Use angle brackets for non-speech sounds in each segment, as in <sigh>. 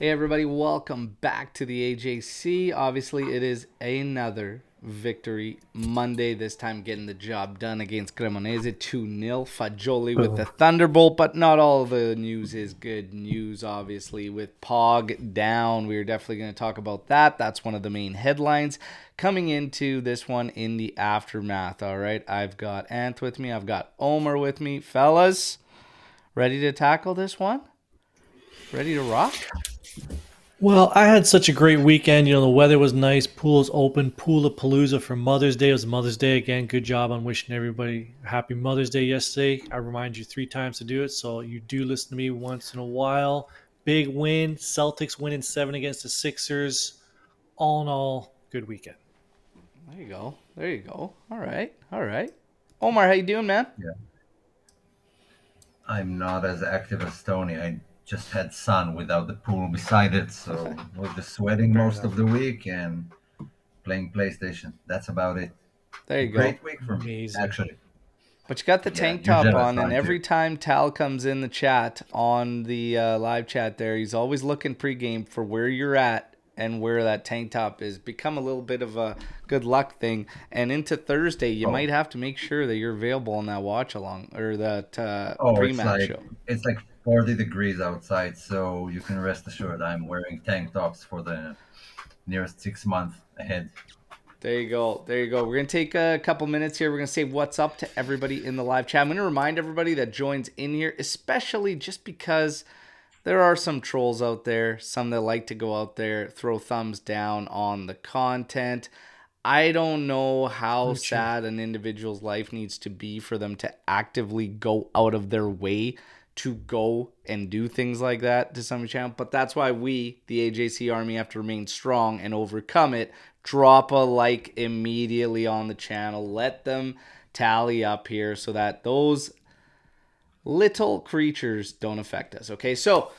Hey everybody, welcome back to the AJC. Obviously, it is another victory Monday. This time, getting the job done against Cremonese 2 0. Fagioli with the Thunderbolt, but not all the news is good news. Obviously, with Pog down, we're definitely going to talk about that. That's one of the main headlines coming into this one in the aftermath. All right, I've got Anth with me, I've got Omer with me, fellas. Ready to tackle this one? Ready to rock? Well, I had such a great weekend. You know, the weather was nice. Pools open. Pool of Palooza for Mother's Day. It was Mother's Day again. Good job on wishing everybody happy Mother's Day yesterday. I remind you three times to do it, so you do listen to me once in a while. Big win. Celtics winning seven against the Sixers. All in all, good weekend. There you go. There you go. All right. All right. Omar, how you doing, man? Yeah. I'm not as active as Tony. I just had sun without the pool beside it, so <laughs> was just sweating most of the week and playing PlayStation. That's about it. There you go. Great week for me, Amazing. actually. But you got the tank you're top on, and aren't you? every time Tal comes in the chat on the uh, live chat there, he's always looking pregame for where you're at and where that tank top is. Become a little bit of a good luck thing. And into Thursday, you Oh. might have to make sure that you're available on that watch along or that uh, Oh, pre-match like show. it's like 40 degrees outside, so you can rest assured I'm wearing tank tops for the nearest six months ahead. There you go. There you go. We're going to take a couple minutes here. We're going to say what's up to everybody in the live chat. I'm going to remind everybody that joins in here, especially just because there are some trolls out there, some that like to go out there, throw thumbs down on the content. I don't know how oh, sad an individual's life needs to be for them to actively go out of their way to go and do things like that to some extent. But that's why we, the AJC Army, have to remain strong and overcome it. Drop a like immediately on the channel. Let them tally up here so that those little creatures don't affect us. Okay, so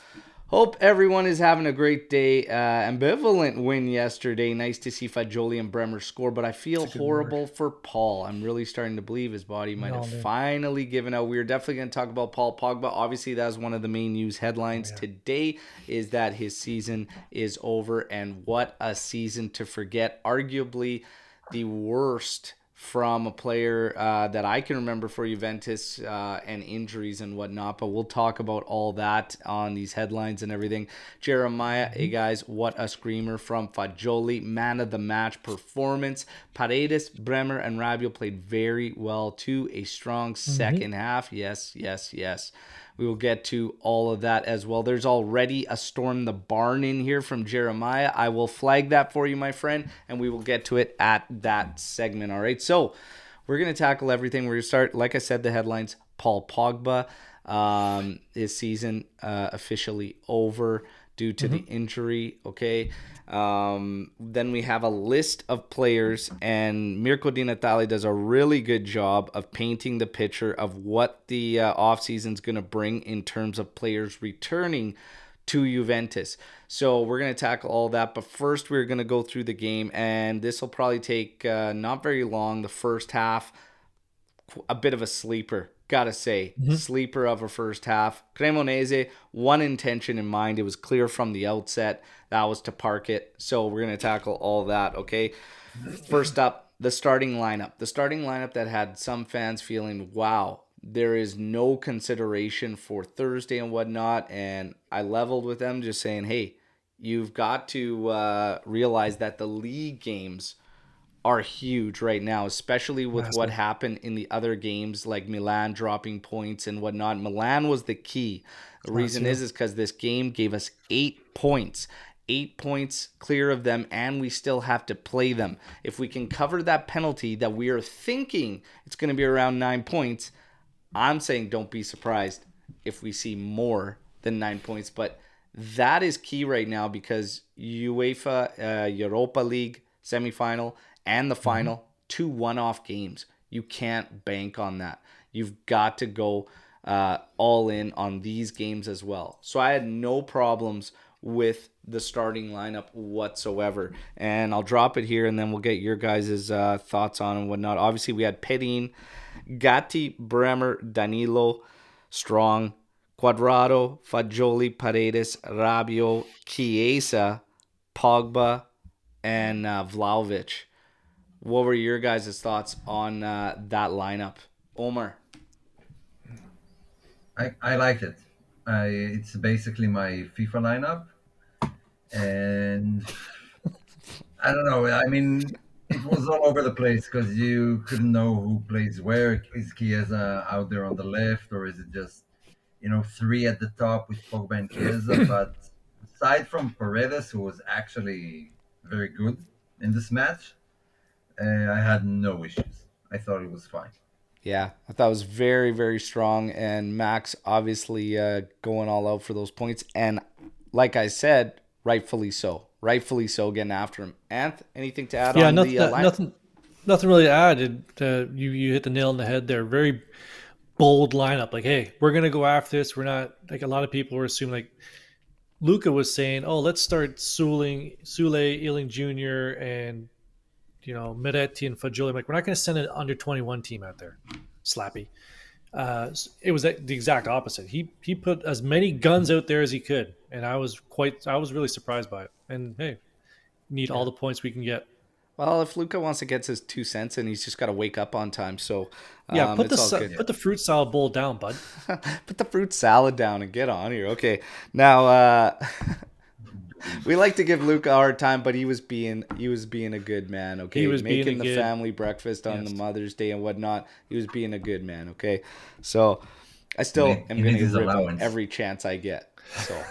hope everyone is having a great day. Uh, ambivalent win yesterday. Nice to see Fagioli and Bremer score, but I feel horrible for Paul. I'm really starting to believe his body might have finally given out. We're definitely going to talk about Paul Pogba. Obviously, that was one of the main news headlines today. Is that his season is over, and what a season to forget. Arguably the worst from a player uh, that I can remember for Juventus uh, and injuries and whatnot. But we'll talk about all that on these headlines and everything. Jeremiah, hey guys, what a screamer from Fagioli. Man of the match performance. Paredes, Bremer, and Rabiot played very well too. A strong 2nd half. Yes, yes, yes. We will get to all of that as well. There's already a Storm the Barn in here from Jeremiah. I will flag that for you, my friend, and we will get to it at that segment. All right. So we're going to tackle everything. We're going to start, like I said, the headlines Paul Pogba, um, his season uh, officially over due to the injury. Okay. Um, then we have a list of players, and Mirko Di Natale does a really good job of painting the picture of what the uh, offseason is going to bring in terms of players returning to Juventus. So we're going to tackle all that, but first we're going to go through the game, and this will probably take uh, not very long. The first half, a bit of a sleeper, gotta say, sleeper of a first half. Cremonese, one intention in mind. It was clear from the outset that was to park it. So we're gonna tackle all that. Okay. First up, the starting lineup. The starting lineup that had some fans feeling, wow, there is no consideration for Thursday and whatnot. And I leveled with them, just saying, hey, you've got to uh, realize that the league games are huge right now, especially with what happened in the other games, like Milan dropping points and whatnot. Milan was the key. The reason is is because this game gave us eight points. Eight points clear of them, and we still have to play them. If we can cover that penalty that we are thinking it's going to be around nine points, I'm saying don't be surprised if we see more than nine points. But that is key right now because UEFA uh, Europa League semifinal and the final two one-off games. You can't bank on that. You've got to go uh, all in on these games as well. So I had no problems with the starting lineup whatsoever. And I'll drop it here and then we'll get your guys' uh, thoughts on and whatnot. Obviously, we had Perin, Gatti, Bremer, Danilo, Strong, Cuadrado, Fagioli, Paredes, Rabiot, Chiesa, Pogba, and uh, Vlahovic. What were your guys' thoughts on uh, that lineup? Omar. I, I liked it. I, it's basically my FIFA lineup, and I don't know. I mean, it was all over the place because you couldn't know who plays where. Is Chiesa out there on the left, or is it just you know three at the top with Pogba and Chiesa? <coughs> but aside from Paredes, who was actually very good in this match, uh, I had no issues. I thought it was fine. Yeah, I thought it was very, very strong, and Max obviously uh, going all out for those points, and like I said, rightfully so, rightfully so, getting after him. Anth, anything to add yeah, on nothing, the uh, line? nothing, nothing really to add. It, uh, you you hit the nail on the head there. Very bold lineup. Like, hey, we're gonna go after this. We're not like a lot of people were assuming. Like, Luca was saying, oh, let's start Suling, Soulé, Iling Jr. and you know, Miretti and Fagioli. Like, we're not going to send an under 21 team out there. Slappy. Uh, it was the exact opposite. He he put as many guns out there as he could, and I was quite I was really surprised by it. And hey, need all the points we can get. Well, if Luca wants to get his two cents and he's just got to wake up on time. So um, Yeah, put the all good. put the fruit salad bowl down, bud. <laughs> Put the fruit salad down and get on here. Okay. Now uh <laughs> we like to give Luca a hard time, but he was being he was being a good man, okay? He was making a the good- family breakfast on Yes. the Mother's Day and whatnot. He was being a good man, okay? So I still He- am gonna needs his rip him every chance I get. So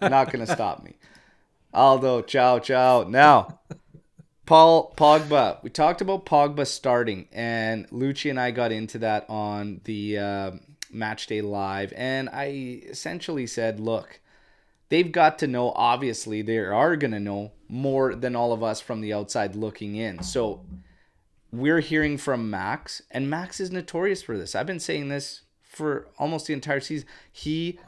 not gonna stop me. Aldo, ciao, ciao. Now Paul Pogba. We talked about Pogba starting, and Lucci and I got into that on the uh, match day live, and I essentially said, look, they've got to know. Obviously, they are going to know more than all of us from the outside looking in. So we're hearing from Max, and Max is notorious for this. I've been saying this for almost the entire season. He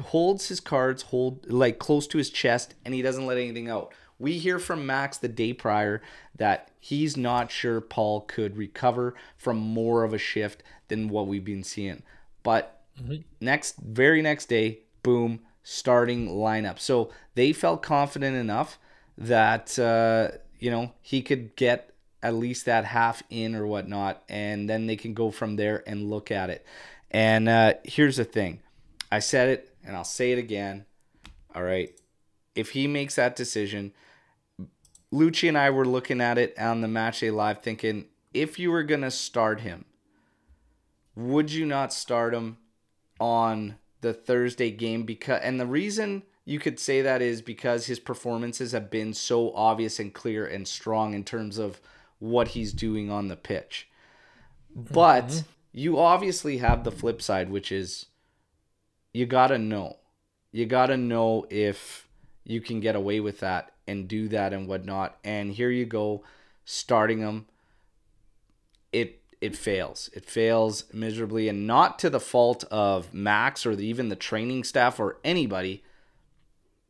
holds his cards hold like close to his chest and he doesn't let anything out. We hear from Max the day prior that he's not sure Paul could recover from more of a shift than what we've been seeing. But next very next day, boom, starting lineup. So they felt confident enough that uh, you know he could get at least that half in or whatnot, and then they can go from there and look at it. And uh, here's the thing, I said it and I'll say it again. All right, if he makes that decision, Lucci and I were looking at it on the match day live, thinking if you were gonna start him, would you not start him on the Thursday game? Because and the reason you could say that is because his performances have been so obvious and clear and strong in terms of what he's doing on the pitch. Mm-hmm. But you obviously have the flip side, which is you gotta know. You gotta know if you can get away with that and do that and whatnot. And here you go, starting them. It it fails. It fails miserably, and not to the fault of Max or the, even the training staff or anybody.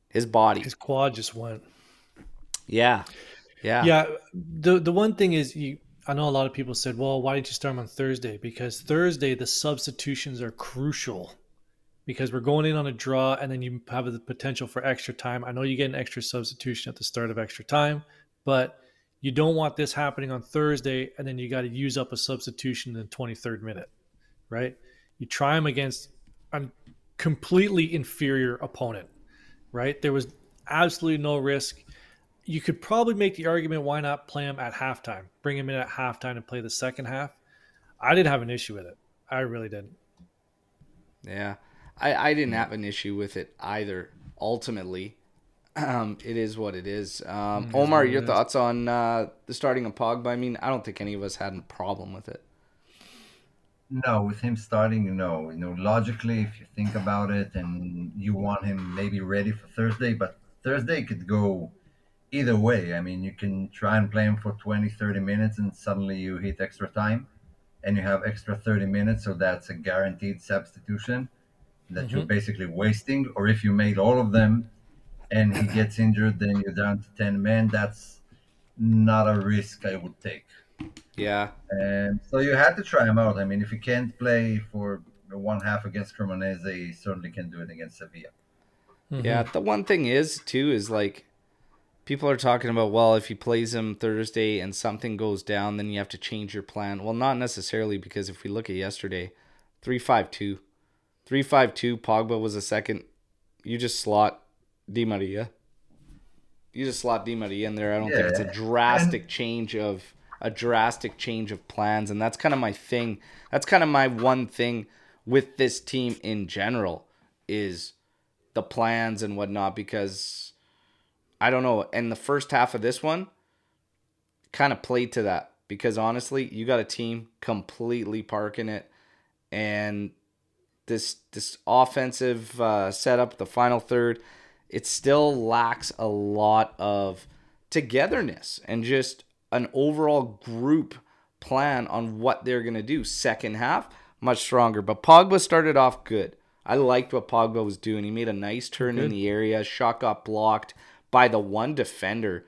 His body. His quad just went. Yeah. Yeah. Yeah, the the one thing is you. I know a lot of people said, "Well, why did you start him on Thursday?" Because Thursday the substitutions are crucial. Because we're going in on a draw, and then you have the potential for extra time. I know you get an extra substitution at the start of extra time, but you don't want this happening on Thursday, and then you got to use up a substitution in the 23rd minute, right? You try them against a completely inferior opponent, right? There was absolutely no risk you could probably make the argument why not play him at halftime bring him in at halftime and play the second half i didn't have an issue with it i really didn't Yeah. I, I didn't have an issue with it either. Ultimately, <clears throat> um, it is what it is. Um, Omar, your thoughts on uh, the starting of Pogba? I mean, I don't think any of us had a problem with it. No, with him starting, no. You know, logically, if you think about it, and you want him maybe ready for Thursday, but Thursday could go either way. I mean, you can try and play him for 20, 30 minutes, and suddenly you hit extra time, and you have extra 30 minutes, so that's a guaranteed substitution that you're basically wasting. Or if you made all of them and he gets injured, then you're down to ten men. That's not a risk I would take. Yeah. And so you had to try him out. I mean, if you can't play for one half against Cremonese, you certainly can do it against Sevilla. Mhm. Yeah, the one thing is too is like people are talking about well, if he plays him Thursday and something goes down, then you have to change your plan. Well, not necessarily because if we look at yesterday, three five two, three five two, Pogba was a second. You just slot Di Maria. You just slot Di Maria in there. I don't think it's a Yeah, drastic change of a drastic change of plans, and that's kind of my thing. That's kind of my one thing with this team in general is the plans and whatnot because I don't know. And the first half of this one kind of played to that because honestly, you got a team completely parking it, and this this offensive uh, setup, the final third, it still lacks a lot of togetherness and just an overall group plan on what they're gonna do. Second half, much stronger, but Pogba started off good. I liked what Pogba was doing. He made a nice turn in the area. Shot got blocked by the one defender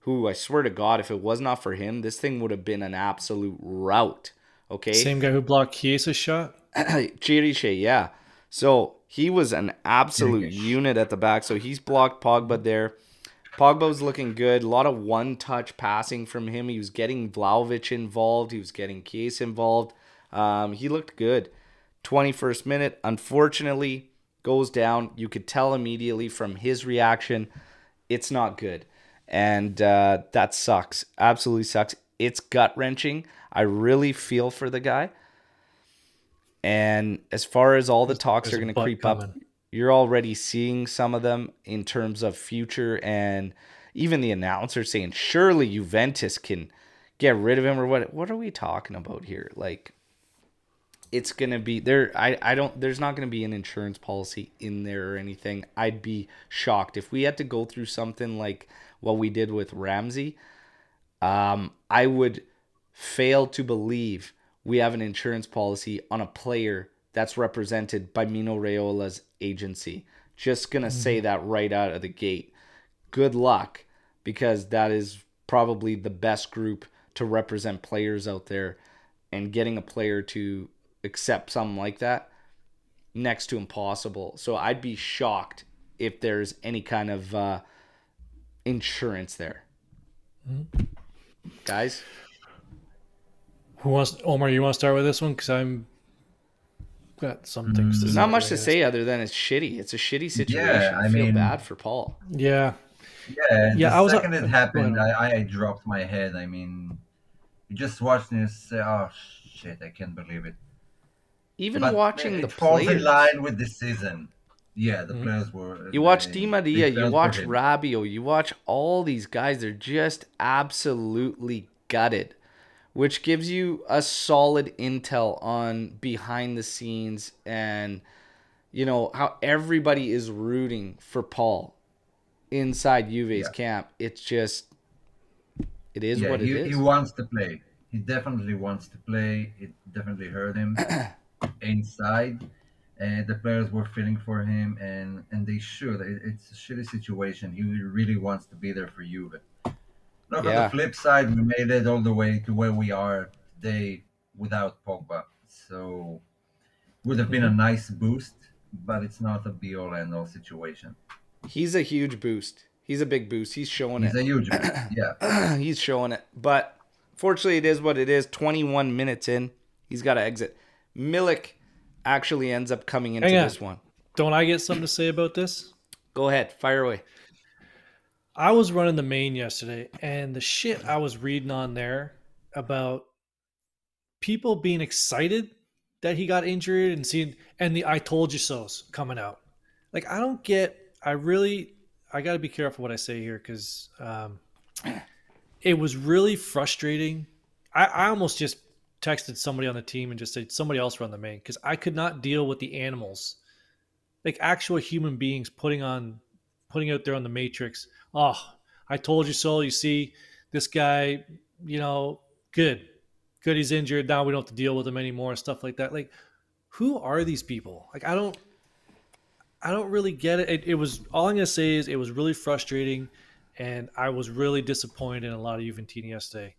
who I swear to God, if it was not for him, this thing would have been an absolute rout. Okay. Same guy who blocked Chiesa's shot. <clears throat> Chiriche, yeah. So he was an absolute unit at the back. So he's blocked Pogba there. Pogba's looking good. A lot of one touch passing from him. He was getting Vlahovic involved. He was getting Case involved. Um, he looked good. 21st minute, unfortunately, goes down. You could tell immediately from his reaction, it's not good. And uh, that sucks. Absolutely sucks. It's gut wrenching. I really feel for the guy. And as far as all the talks there's are going to creep up, you're already seeing some of them in terms of future and even the announcer saying surely Juventus can get rid of him or what what are we talking about here? Like it's gonna be there I, I don't there's not gonna be an insurance policy in there or anything. I'd be shocked. If we had to go through something like what we did with Ramsey um I would fail to believe we have an insurance policy on a player that's represented by Mino Raiola's agency. Just gonna say that right out of the gate. Good luck, because that is probably the best group to represent players out there, and getting a player to accept something like that next to impossible. So I'd be shocked if there's any kind of uh, insurance there. Guys, Who wants Omar? You want to start with this one because I'm got some things. To there's say not much to say other than it's shitty. It's a shitty situation. Yeah, I I feel mean- bad for Paul. Yeah, Yeah, Yeah, the I was- second it happened, go I, I dropped my head. I mean, you just watch this, say, "Oh shit, I can't believe it." Even But watching it the falls players. in line with the season. Yeah, the Mhm. players were. You watch they- Di Maria, you watch him. Rabiot, you watch all these guys. They're just absolutely gutted, which gives you a solid intel on behind the scenes and you know how everybody is rooting for Paul inside Juve's Yeah. camp. It's just it is yeah, what he, it is. he wants to play. He definitely wants to play. It definitely hurt him <clears throat> inside. And the players were feeling for him, and and they should. It, it's a shitty situation. He really wants to be there for Juve. Look, on the flip side, we made it all the way to where we are today without Pogba. So would have been a mm-hmm. nice boost, but it's not a be all end all situation. He's a huge boost. He's a big boost. He's showing He's it. He's a huge boost. <clears throat> Yeah. he's showing it. But fortunately, it is what it is. 21 minutes in, he's got to exit. Milik actually ends up coming into on. this one. don't I get something to say about this? Go ahead, fire away. I was running the main yesterday, and the shit I was reading on there about people being excited that he got injured and seeing and the "I told you so's" coming out. Like I don't get. I really. I got to be careful what I say here because um, it was really frustrating. I, I almost just texted somebody on the team and just said somebody else run the main because I could not deal with the animals, like actual human beings putting on, putting out there on the matrix. Oh, I told you so. You see, this guy, you know, good, good. He's injured now. We don't have to deal with him anymore and stuff like that. Like, who are these people? Like, I don't. I don't really get it. it. It was all I'm gonna say is it was really frustrating, and I was really disappointed in a lot of Juventini yesterday.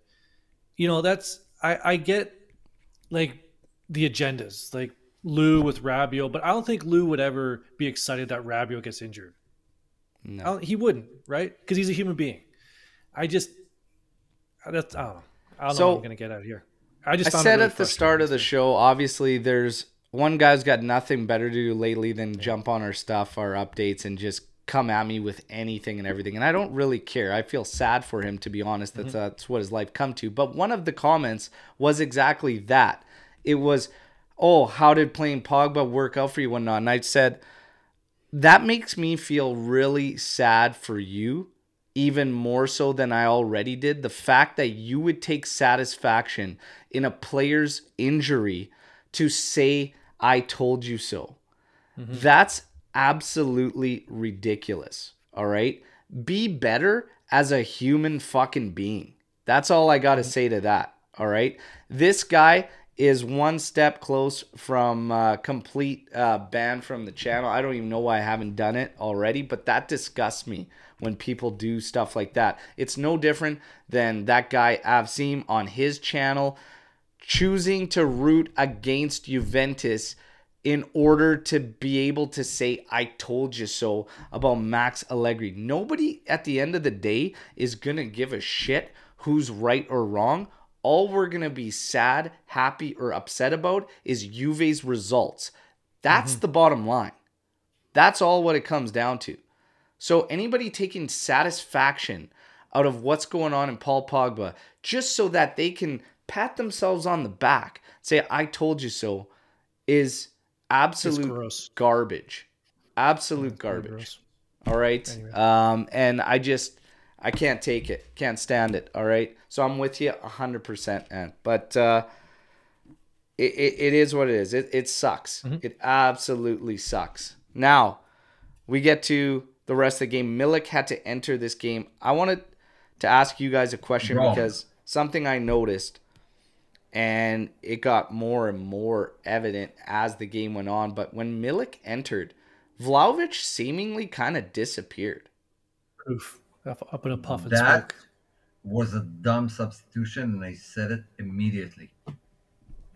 You know, that's I, I get like the agendas, like Lou with Rabiot, but I don't think Lou would ever be excited that Rabiot gets injured. No. he wouldn't, right? Because he's a human being. I just, that's I don't know. I don't So- know what I'm gonna get out of here. I just I said really at the start of the show, obviously, there's one guy's got nothing better to do lately than jump on our stuff, our updates, and just come at me with anything and everything. And I don't really care. I feel sad for him, to be honest. That's, mm-hmm. that's what his life come to. But one of the comments was exactly that. It was, oh, how did playing Pogba work out for you, whatnot? And I said, that makes me feel really sad for you even more so than I already did. The fact that you would take satisfaction in a player's injury to say, I told you so. Mm-hmm. That's absolutely ridiculous. All right. Be better as a human fucking being. That's all I got to mm-hmm. say to that. All right. This guy is one step close from uh, complete uh, ban from the channel. I don't even know why I haven't done it already, but that disgusts me when people do stuff like that. It's no different than that guy Avsim on his channel choosing to root against Juventus in order to be able to say I told you so about Max Allegri. Nobody at the end of the day is going to give a shit who's right or wrong. All we're going to be sad, happy or upset about is Juve's results. That's the bottom line. That's all what it comes down to. So anybody taking satisfaction out of what's going on in Paul Pogba just so that they can pat themselves on the back, say I told you so is absolute garbage. Absolute garbage. All right. Um, and I just I can't take it. Can't stand it. All right. So I'm with you hundred percent, man. But uh, it, it, it is what it is. It it sucks. It absolutely sucks. Now we get to the rest of the game. Milik had to enter this game. I wanted to ask you guys a question because something I noticed and it got more and more evident as the game went on. But when Milik entered, Vlahovic seemingly kind of disappeared. Poof. Up, up in a puff and That smoke. was a dumb substitution, and I said it immediately.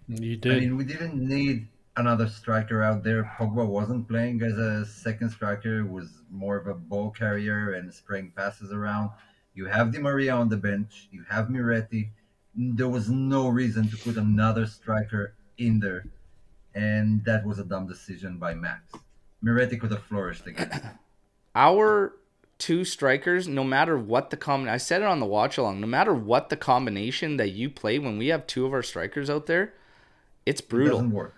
You did. I mean, we didn't need another striker out there. Pogba wasn't playing as a second striker; was more of a ball carrier and spraying passes around. You have Di Maria on the bench. You have Miretti. There was no reason to put another striker in there, and that was a dumb decision by Max. Miretti could have flourished again. Our two strikers, no matter what the common, I said it on the watch along, no matter what the combination that you play when we have two of our strikers out there, it's brutal. work.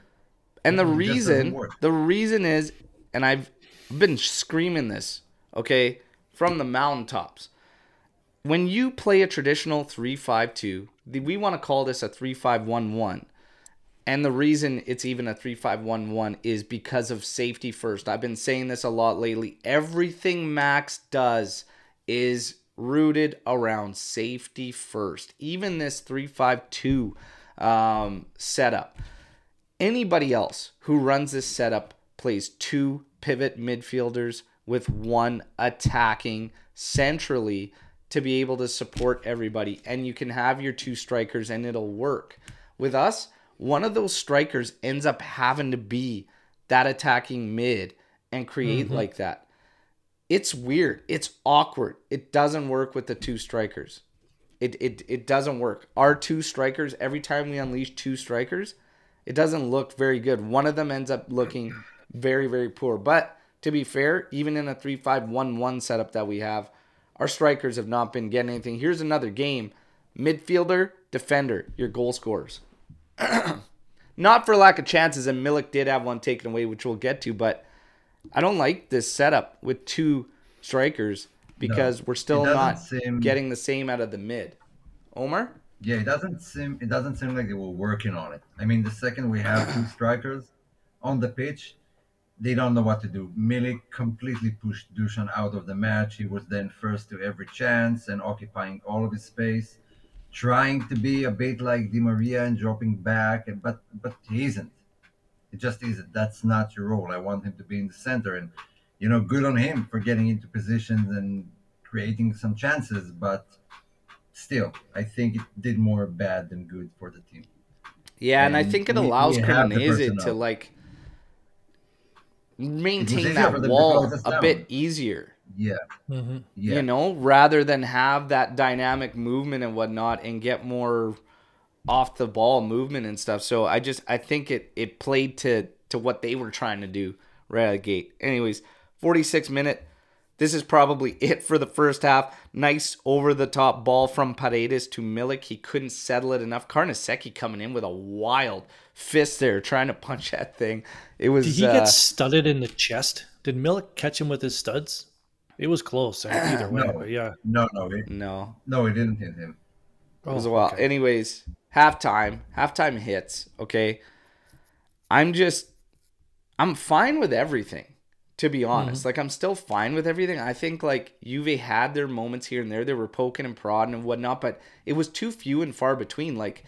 And the It reason, the reason is, and I've been screaming this, okay, from the mountaintops. When you play a traditional 3-5-2, we want to call this a 3-5-1-1. And the reason it's even a 3-5-1-1 is because of safety first. I've been saying this a lot lately. Everything Max does is rooted around safety first. Even this 3-5-2 um, setup anybody else who runs this setup plays two pivot midfielders with one attacking centrally to be able to support everybody and you can have your two strikers and it'll work with us one of those strikers ends up having to be that attacking mid and create mm-hmm. like that it's weird it's awkward it doesn't work with the two strikers it, it it doesn't work our two strikers every time we unleash two strikers it doesn't look very good. One of them ends up looking very, very poor. But to be fair, even in a 3 5 1 1 setup that we have, our strikers have not been getting anything. Here's another game midfielder, defender, your goal scorers. <clears throat> not for lack of chances, and Milik did have one taken away, which we'll get to, but I don't like this setup with two strikers because we're still not seem- getting the same out of the mid. Omar? Yeah, it doesn't seem it doesn't seem like they were working on it. I mean, the second we have two <clears throat> strikers on the pitch, they don't know what to do. Milik completely pushed Dushan out of the match. He was then first to every chance and occupying all of his space, trying to be a bit like Di Maria and dropping back, and but but he isn't. It just isn't. That's not your role. I want him to be in the center, and you know, good on him for getting into positions and creating some chances. But still, I think it did more bad than good for the team. Yeah, and, I think it allows Cremonese to like maintain that for them to wall a bit easier. Yeah, hmm yeah. you know, rather than have that dynamic movement and whatnot and get more off the ball movement and stuff. So I just I think it it played to to what they were trying to do right out of the gate. Anyways, 46 minute. This is probably <laughs> it for the first half. Nice over the top ball from Paredes to Milik. He couldn't settle it enough. Carnesecchi coming in with a wild fist there, trying to <laughs> punch that thing. It was Did he uh, get studded in the chest? Did Milik catch him with his studs? It was close. eh, Either way, No. but yeah. No, no, it, no. no, it didn't hit him. Oh, as well. okay. Anyways, halftime, halftime hits. Okay, I'm just, I'm fine with everything. To be honest, like I'm still fine with everything. I think like Juve had their moments here and there. They were poking and prodding and whatnot, but it was too few and far between. Like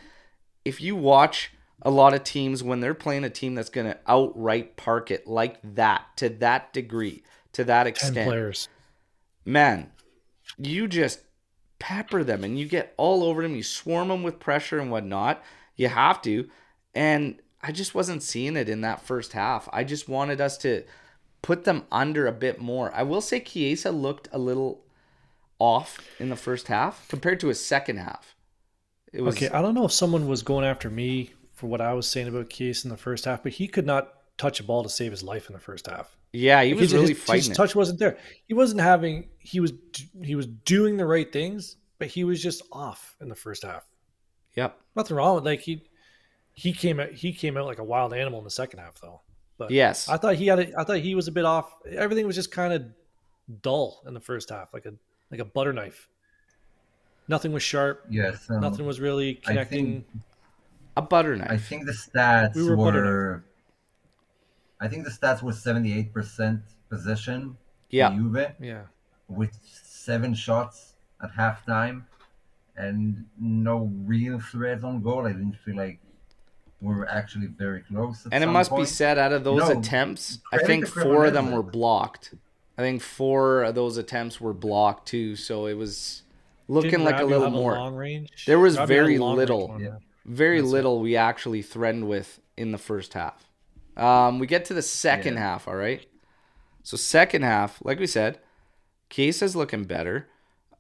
if you watch a lot of teams when they're playing a team that's gonna outright park it like that to that degree, to that Ten extent, players. Man, you just pepper them and you get all over them. You swarm them with pressure and whatnot. You have to. And I just wasn't seeing it in that first half. I just wanted us to put them under a bit more. I will say Chiesa looked a little off in the first half compared to his second half. It was Okay, I don't know if someone was going after me for what I was saying about Case in the first half, but he could not touch a ball to save his life in the first half. Yeah, he was His- really his, fighting His it. touch wasn't there. He wasn't having. He was. He was doing the right things, but he was just off in the first half. Yep. Nothing wrong with like he. He came out. He came out like a wild animal in the second half, though. But Yes. I thought he had. A, I thought he was a bit off. Everything was just kind of dull in the first half, like a like a butter knife. Nothing was sharp. Yes. um, Nothing was really connecting. think A butter knife. I think the stats We were were. Buttering I think the stats were seventy-eight percent possession. to Yeah. Juve yeah. with seven shots at halftime, and no real threats on goal. I didn't feel like we were actually very close. At And it some must be said, out of those No, attempts, I think four of them were blocked. I think four of those attempts were blocked too. So it was looking Didn't like a little have more. long range? There was Rabiot had very a long range little. Yeah. Very That's it. little we actually threatened with in the first half. Um, we get to the second Yeah. half, all right? So second half, like we said, Case is looking better.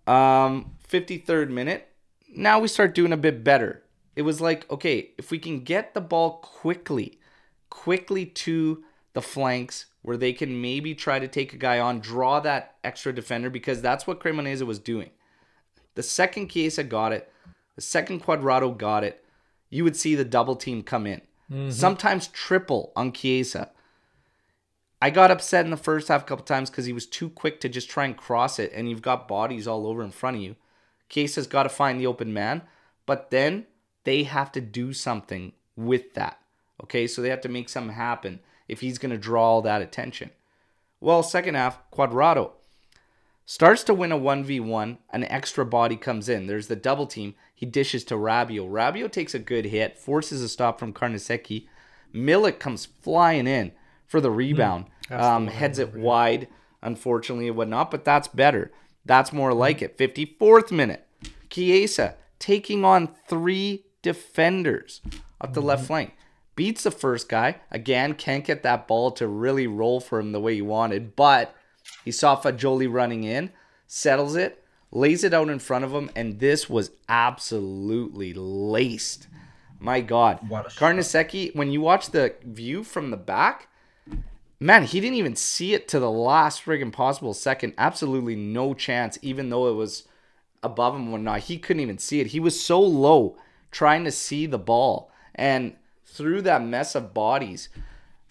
Um, 53rd minute. Now we start doing a bit better. It was like, okay, if we can get the ball quickly, quickly to the flanks where they can maybe try to take a guy on, draw that extra defender because that's what Cremonese was doing. The second Chiesa got it, the second Cuadrado got it, you would see the double team come in. Mm-hmm. Sometimes triple on Chiesa. I got upset in the first half a couple times because he was too quick to just try and cross it, and you've got bodies all over in front of you. Chiesa's got to find the open man, but then they have to do something with that. Okay, so they have to make something happen if he's going to draw all that attention. Well, second half, Cuadrado starts to win a 1v1. An extra body comes in. There's the double team. He dishes to Rabiot. Rabiot takes a good hit, forces a stop from Carnesecchi. Milik comes flying in for the rebound. That's the um, heads it yeah. wide, unfortunately, and whatnot, but that's better. That's more like it. 54th minute. Chiesa taking on three defenders up the left flank. Beats the first guy. Again, can't get that ball to really roll for him the way he wanted, but he saw Fagioli running in, settles it, lays it out in front of him, and this was absolutely laced. My God. What a shot. Carnesecchi, when you watch the view from the back, man, he didn't even see it to the last friggin' possible second. Absolutely no chance, even though it was above him or not. He couldn't even see it. He was so low trying to see the ball. And through that mess of bodies,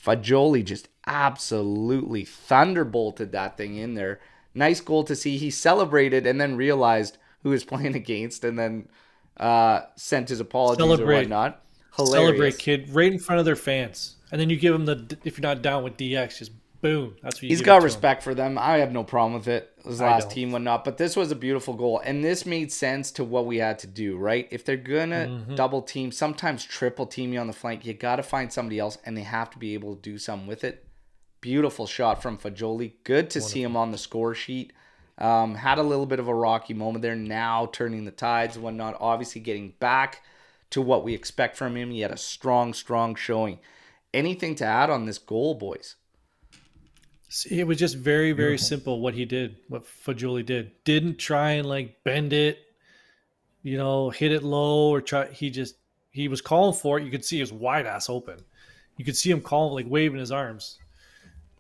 Fagioli just absolutely thunderbolted that thing in there. Nice goal to see. He celebrated and then realized who he was <laughs> playing against and then uh, sent his apologies or Celebrate. whatnot. Hilarious. Celebrate, kid, right in front of their fans, and then you give them the. If you're not down with DX, just boom. That's what you. He's got to respect for them. I have no problem with it. His last team whatnot, but this was a beautiful goal, and this made sense to what we had to do. Right? If they're gonna Mm-hmm. double team, sometimes triple team you on the flank, you got to find somebody else, and they have to be able to do something with it. Beautiful shot from Fagioli. Good to see him on the score sheet. Um, had a little bit of a rocky moment there. Now turning the tides and whatnot. Obviously getting back to what we expect from him. He had a strong, strong showing. Anything to add on this goal, boys? It was just very, very simple what he did, what Fagioli did. Didn't try and like bend it, you know, hit it low or try. He just he was calling for it. You could see his wide ass open. You could see him calling like waving his arms,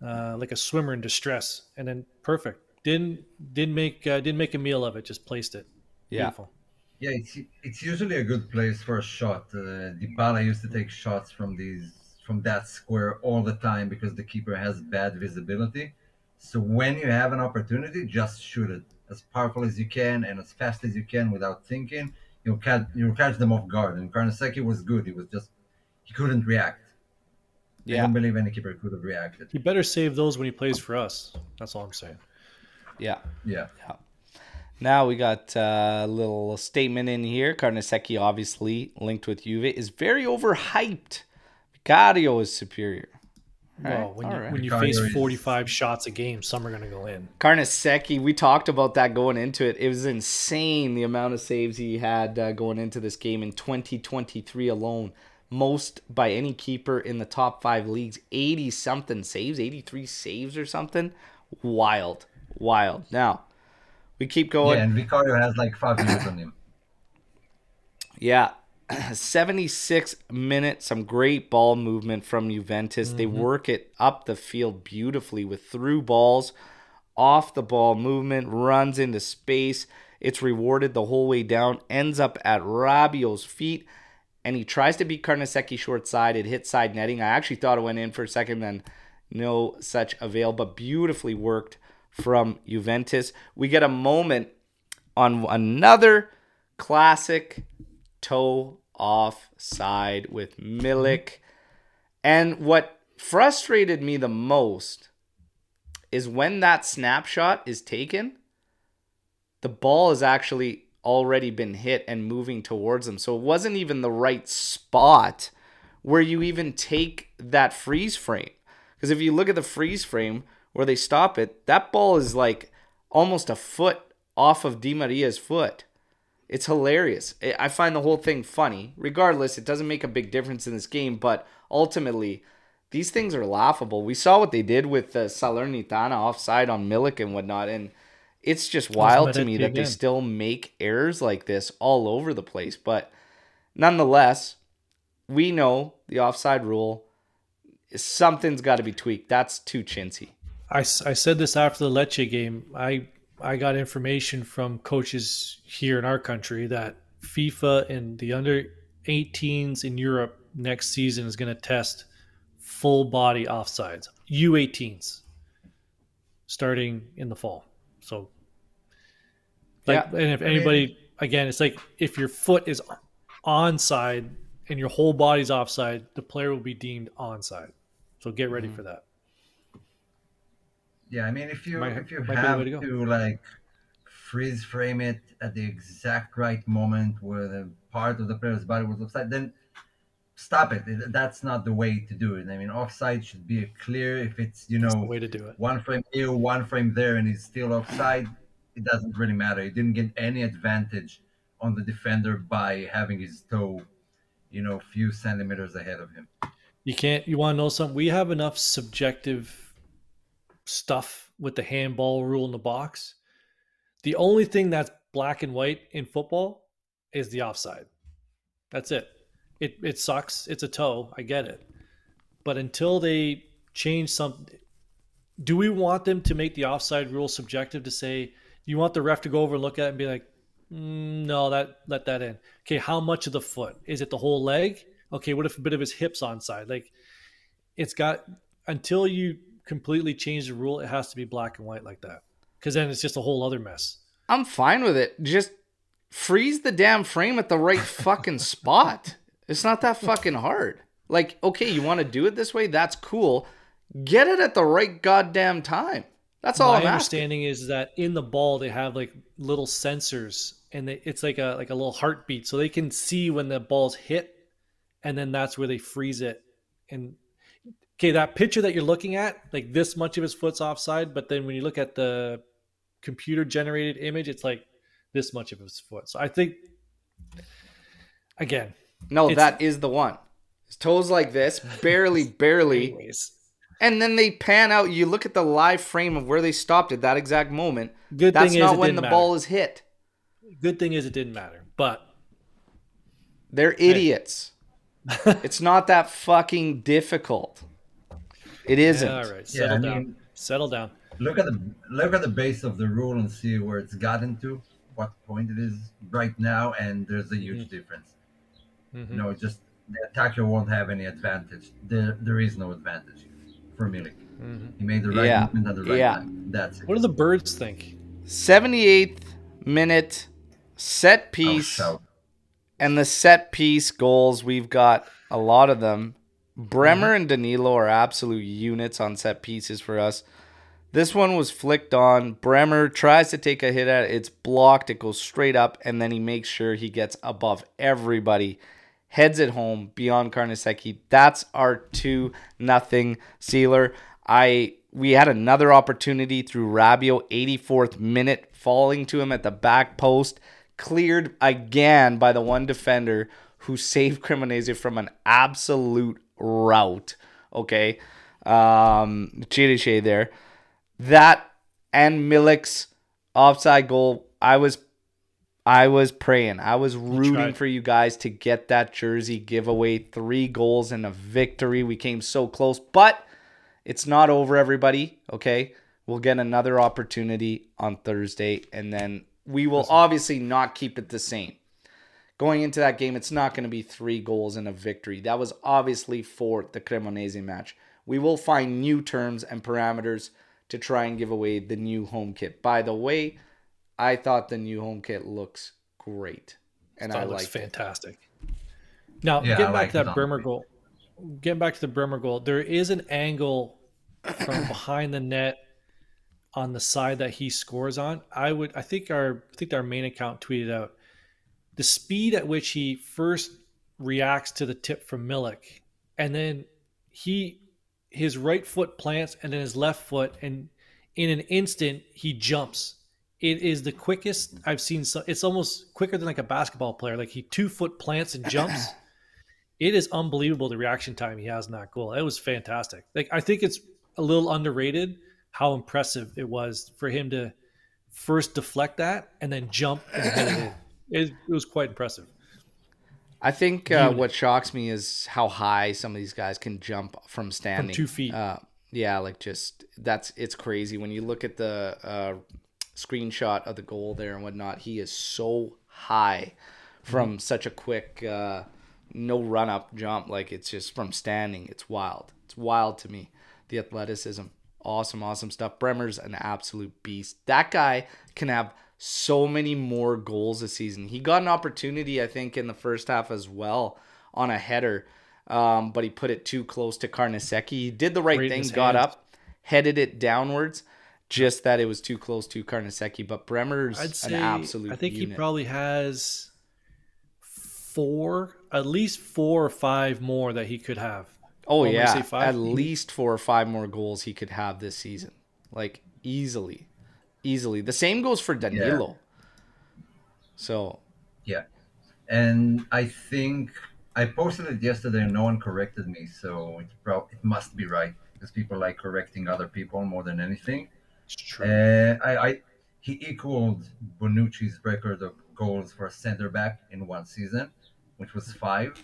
uh, like a swimmer in distress. And then perfect. Didn't didn't make uh, didn't make a meal of it. Just placed it. Yeah. Beautiful. Yeah, it's it's usually a good place for a shot. Uh, Dybala used to take shots from these from that square all the time because the keeper has bad visibility. So when you have an opportunity, just shoot it as powerful as you can and as fast as you can without thinking. You'll catch you'll catch them off guard. And Carnesecchi was good. He was just he couldn't react. I Yeah. don't believe any keeper could have reacted. He better save those when he plays for us. That's all I'm saying. Yeah. Yeah. Now we got uh, a little statement in here. Carnesecchi, obviously linked with Juve, is very overhyped. Vicario is superior. Well, when all you right. when you Vicario face is- 45 shots a game, some are going to go in. Carnesecchi, we talked about that going into it. It was insane the amount of saves he had uh, going into this game in 2023 alone. Most by any keeper in the top five leagues. 80 something saves, 83 saves or something. Wild. Wild. Now, we keep going. Yeah, and Vicario has like five years on him. Yeah. <clears throat> 76 minutes, some great ball movement from Juventus. They mm-hmm. work it up the field beautifully with through balls, off the ball movement, runs into space. It's rewarded the whole way down, ends up at Rabiot's feet, and he tries to beat Carnesecchi short side. It hit side netting. I actually thought it went in for a second, then no such avail, but beautifully worked from Juventus. We get a moment on another classic toe off side with Milik. And what frustrated me the most is when that snapshot is taken, the ball is actually already been hit and moving towards them. So it wasn't even the right spot where you even take that freeze frame. Because if you look at the freeze frame where they stop it, that ball is like almost a foot off of Di Maria's foot. It's hilarious. I- find the whole thing funny. Regardless, it doesn't make a big difference in this game, but ultimately, these things are laughable. We saw what they did with the Salernitana offside on Milik and whatnot, and it's just wild to me that they still make errors like this all over the place. But nonetheless, we know the offside rule. Something's got to be tweaked. That's too chintzy. I, I said this after the Lecce game. I I got information from coaches here in our country that FIFA and the under 18s in Europe next season is going to test full body offsides, U18s, starting in the fall. So, like, Yeah. and if I mean- anybody, again, it's like if your foot is onside and your whole body's offside, the player will be deemed onside. So get ready Mm-hmm. for that. Yeah, I mean, if you Might- if you might have to to, like freeze frame it at the exact right moment where the part of the player's body was offside, then stop it. It- That's not the way to do it. I mean, offside should be clear. If it's you That's the know way to do it. one frame here, one frame there, and he's still offside, it doesn't really matter. He didn't get any advantage on the defender by having his toe, you know, a few centimeters ahead of him. You can't. You want to know something? We have enough subjective stuff with the handball rule in the box. The only thing that's black and white in football is the offside. That's it. It it sucks. It's a toe. I get it. But until they change something, do we want them to make the offside rule subjective to say you want the ref to go over and look at it and be like, "Mm, no, that let that in. Okay, how much of the foot? Is it the whole leg? Okay, what if a bit of his hips onside? Like, it's got until you completely change the rule, it has to be black and white like that. Because then it's just a whole other mess. I'm fine with it. Just freeze the damn frame at the right fucking <laughs> spot. It's not that fucking hard. Like, okay, you want to do it this way? That's cool. Get it at the right goddamn time. That's all My I'm asking. understanding is that in the ball they have like little sensors, and they, it's like a like a little heartbeat, so they can see when the ball's hit, and then that's where they freeze it. And okay, that picture that you're looking at, like this much of his foot's offside, but then when you look at the computer generated image, it's like this much of his foot. So I think, again, No, that is the one. His toes like this, barely, barely. anyways, And then they pan out. You look at the live frame of where they stopped at that exact moment. good That's thing not is it when didn't the matter. ball is hit. Good thing is it didn't matter, but They're idiots. <laughs> it's not that fucking difficult. It isn't. all right, Yeah, settle I down, mean- settle down. Look at the look at the base of the rule and see where it's gotten to, what point it is right now, and there's a huge difference. Mhm. You know, just the attacker won't have any advantage. There, there is no advantage for Milik. Mhm. He made the right Yeah. movement at the right Yeah. time. That's it. What do the birds think? 78th minute set Oh, piece. shout. and the set piece goals, we've got a lot of them. Bremer and Danilo are absolute units on set pieces for us. This one was flicked on. Bremer tries to take a hit at it. It's blocked. It goes straight up, and then he makes sure he gets above everybody. Heads it home beyond Carnesecchi. That's our two nothing sealer. I we had another opportunity through Rabiot, 84th minute, falling to him at the back post, cleared again by the one defender who saved Cremonese from an absolute rout. Okay, um, Chiriches there. That and Milik's offside goal. I was I was praying. I was rooting for you guys to get that jersey giveaway. Three goals and a victory. We came so close, but it's not over, everybody. Okay. We'll get another opportunity on Thursday, and then we will obviously not keep it the same. Going into that game, it's not going to be three goals and a victory. That was obviously for the Cremonese match. We will find new terms and parameters to try and give away the new home kit. By the way, I thought the new home kit looks great, and I That looks like it. fantastic. Now, Yeah, I getting back like to that on Bremer goal, getting back to the Bremer goal, there is an angle from <coughs> behind the net on the side that he scores on. I would, I think our, I think our main account tweeted out the speed at which he first reacts to the tip from Milik, and then he, his right foot plants, and then his left foot, and in an instant he jumps. It is the quickest I've seen. So it's almost quicker than like a basketball player. Like he two foot plants and jumps. <clears throat> it is unbelievable the reaction time he has in that goal. It was fantastic. Like I think it's a little underrated how impressive it was for him to first deflect that and then jump and it in. <clears throat> It, it was quite impressive. I think uh, what shocks me is how high some of these guys can jump from standing. two feet. Uh, yeah, like just that's it's crazy when you look at the uh, screenshot of the goal there and whatnot. He is so high from such a quick uh, no run up jump. Like it's just from standing. It's wild. It's wild to me. The athleticism, awesome, awesome stuff. Bremer's an absolute beast. That guy can have so many more goals this season. He got an opportunity, I think, in the first half as well on a header, um, but he put it too close to Carnesecchi. He did the right Right thing, got hands. up, headed it downwards, just that it was too close to Carnesecchi. But Bremer's I'd say an absolute I think unit. he probably has four, at least four or five more that he could have. Oh What, would yeah, say five? at least four or five more goals he could have this season, like easily, easily. The same goes for Danilo. So Yeah. And I think I posted it yesterday and no one corrected me, so it, prob- it must be right because people like correcting other people more than anything. It's true. Uh, I, I he equaled Bonucci's record of goals for a center back in one season, which was five.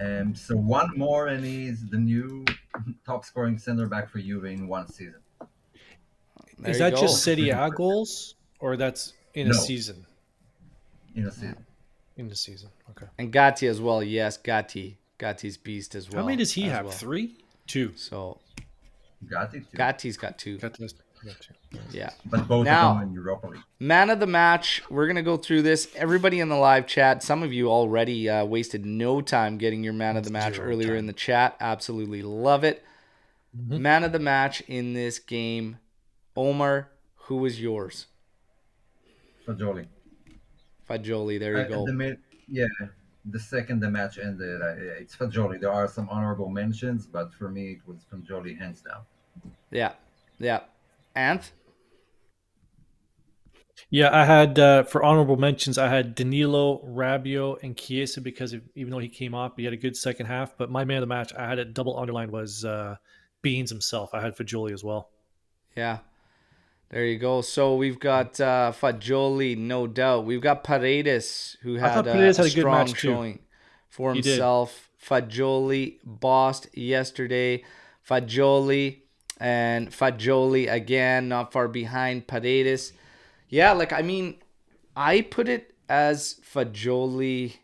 Um, so one more, and he's the new <laughs> top scoring center back for Juve in one season. there Is that go. just City A <laughs> goals or that's in a season? In a season. In the season. Okay. and Gatti as well? Yes, Gatti, Gatti's beast as well. How many does he have? well. Three? Two. So Got it. Too. Gatti's got two. Got this. Got two. Yeah. but both Now- of them in Europa League. Man of the match. We're gonna go through this. Everybody in the live chat. Some of you already uh, wasted no time getting your man of the match Zero earlier time. in the chat. Absolutely love it. Mhm. Man of the match in this game. Omar, who was yours? Fagioli. Fagioli. There you Uh, go. the yeah. the second the match ended, I, it's Fagioli. There are some honorable mentions, but for me, it was Fagioli hands down. Yeah, yeah. Anth? Yeah, I had uh, for honorable mentions. I had Danilo, Rabiot, and Chiesa because of, even though he came off, he had a good second half. But my man of the match, I had it double underlined was uh, Beans himself. I had Fagioli as well. Yeah. There you go. So we've got uh, Fagioli, no doubt. We've got Paredes, who had, uh, Paredes a had a good strong showing for himself. Fagioli bossed yesterday. Fagioli and Fagioli again, not far behind Paredes. Yeah, like I mean, I put it as Fagioli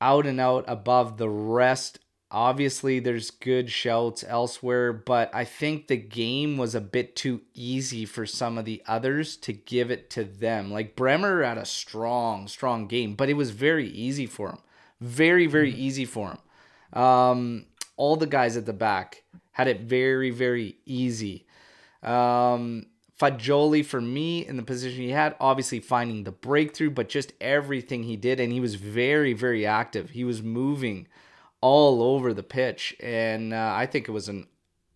out and out above the rest. Obviously, there's good shouts elsewhere, but I think the game was a bit too easy for some of the others to give it to them. Like Bremer had a strong, strong game, but it was very easy for him. Very, very easy for him. Um, all the guys at the back had it very, very easy. Um, Fagioli for me in the position he had, obviously finding the breakthrough, but just everything he did, and he was very, very active. He was moving all over the pitch, and uh, I think it was an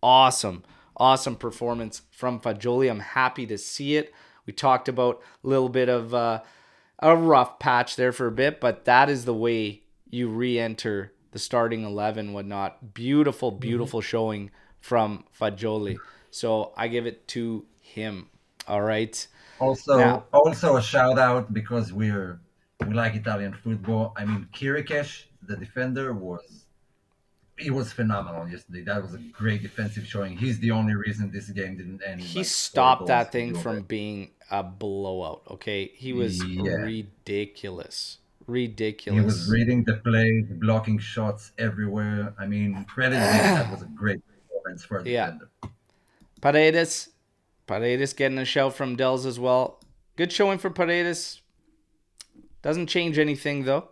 awesome, awesome performance from Fagioli. I'm happy to see it. We talked about a little bit of uh, a rough patch there for a bit, but that is the way you re-enter the starting 11 whatnot beautiful mm-hmm. beautiful showing from fagioli so i give it to him all right Also, Yeah. also a shout out because we're we like Italian football. I mean, Chiriches, the defender, was he was phenomenal yesterday. That was a great defensive showing. He's the only reason this game didn't end. he like, stopped that thing from being a blowout okay he was Yeah. ridiculous He was reading the play, blocking shots everywhere. I mean, credit. That was a great performance for a Yeah. defender. paredes paredes getting a shout from dells as well good showing for paredes doesn't change anything though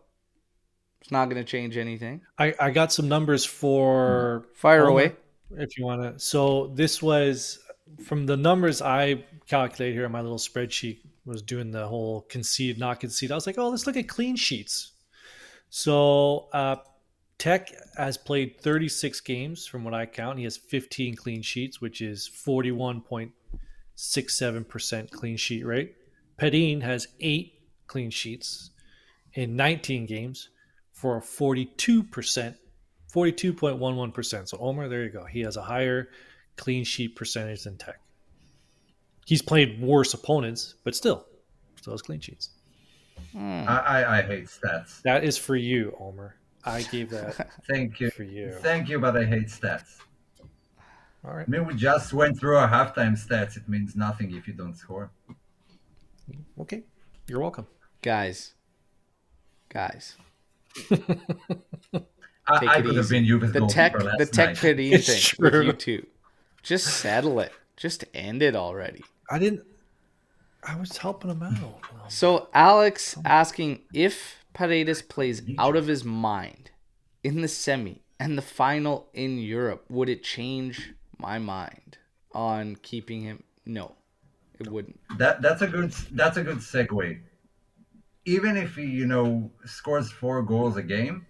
it's not going to change anything I, I got some numbers for fire Homer, away if you want to. So this was from the numbers I calculated here on my little spreadsheet. Was doing the whole concede, not concede. I was like, oh, let's look at clean sheets. So uh, Tech has played 36 games from what I count. He has 15 clean sheets, which is 41.67% clean sheet rate. Perin has eight clean sheets in 19 games for a 42%, 42.11%. So Omer, there you go. He has a higher clean sheet percentage than Tech. He's played worse opponents, but still, still has clean sheets. Hmm. I, I, I hate stats. That is for you, Omer. I gave that <laughs> <laughs> Thank you. for you. Thank you, but I hate stats. All right. I mean, we just went through our halftime stats. It means nothing if you don't score. Okay. You're welcome. guys guys <laughs> I, Take I it could have easy. been Juve's the tech last the tech night. Perin It's thing with you two just settle it just end it already I didn't. I was helping him out. So Alex asking if Paredes plays out of his mind in the semi and the final in Europe, would it change my mind on keeping him? No, it wouldn't. That that's a good that's a good segue. Even if he you know scores four goals a game,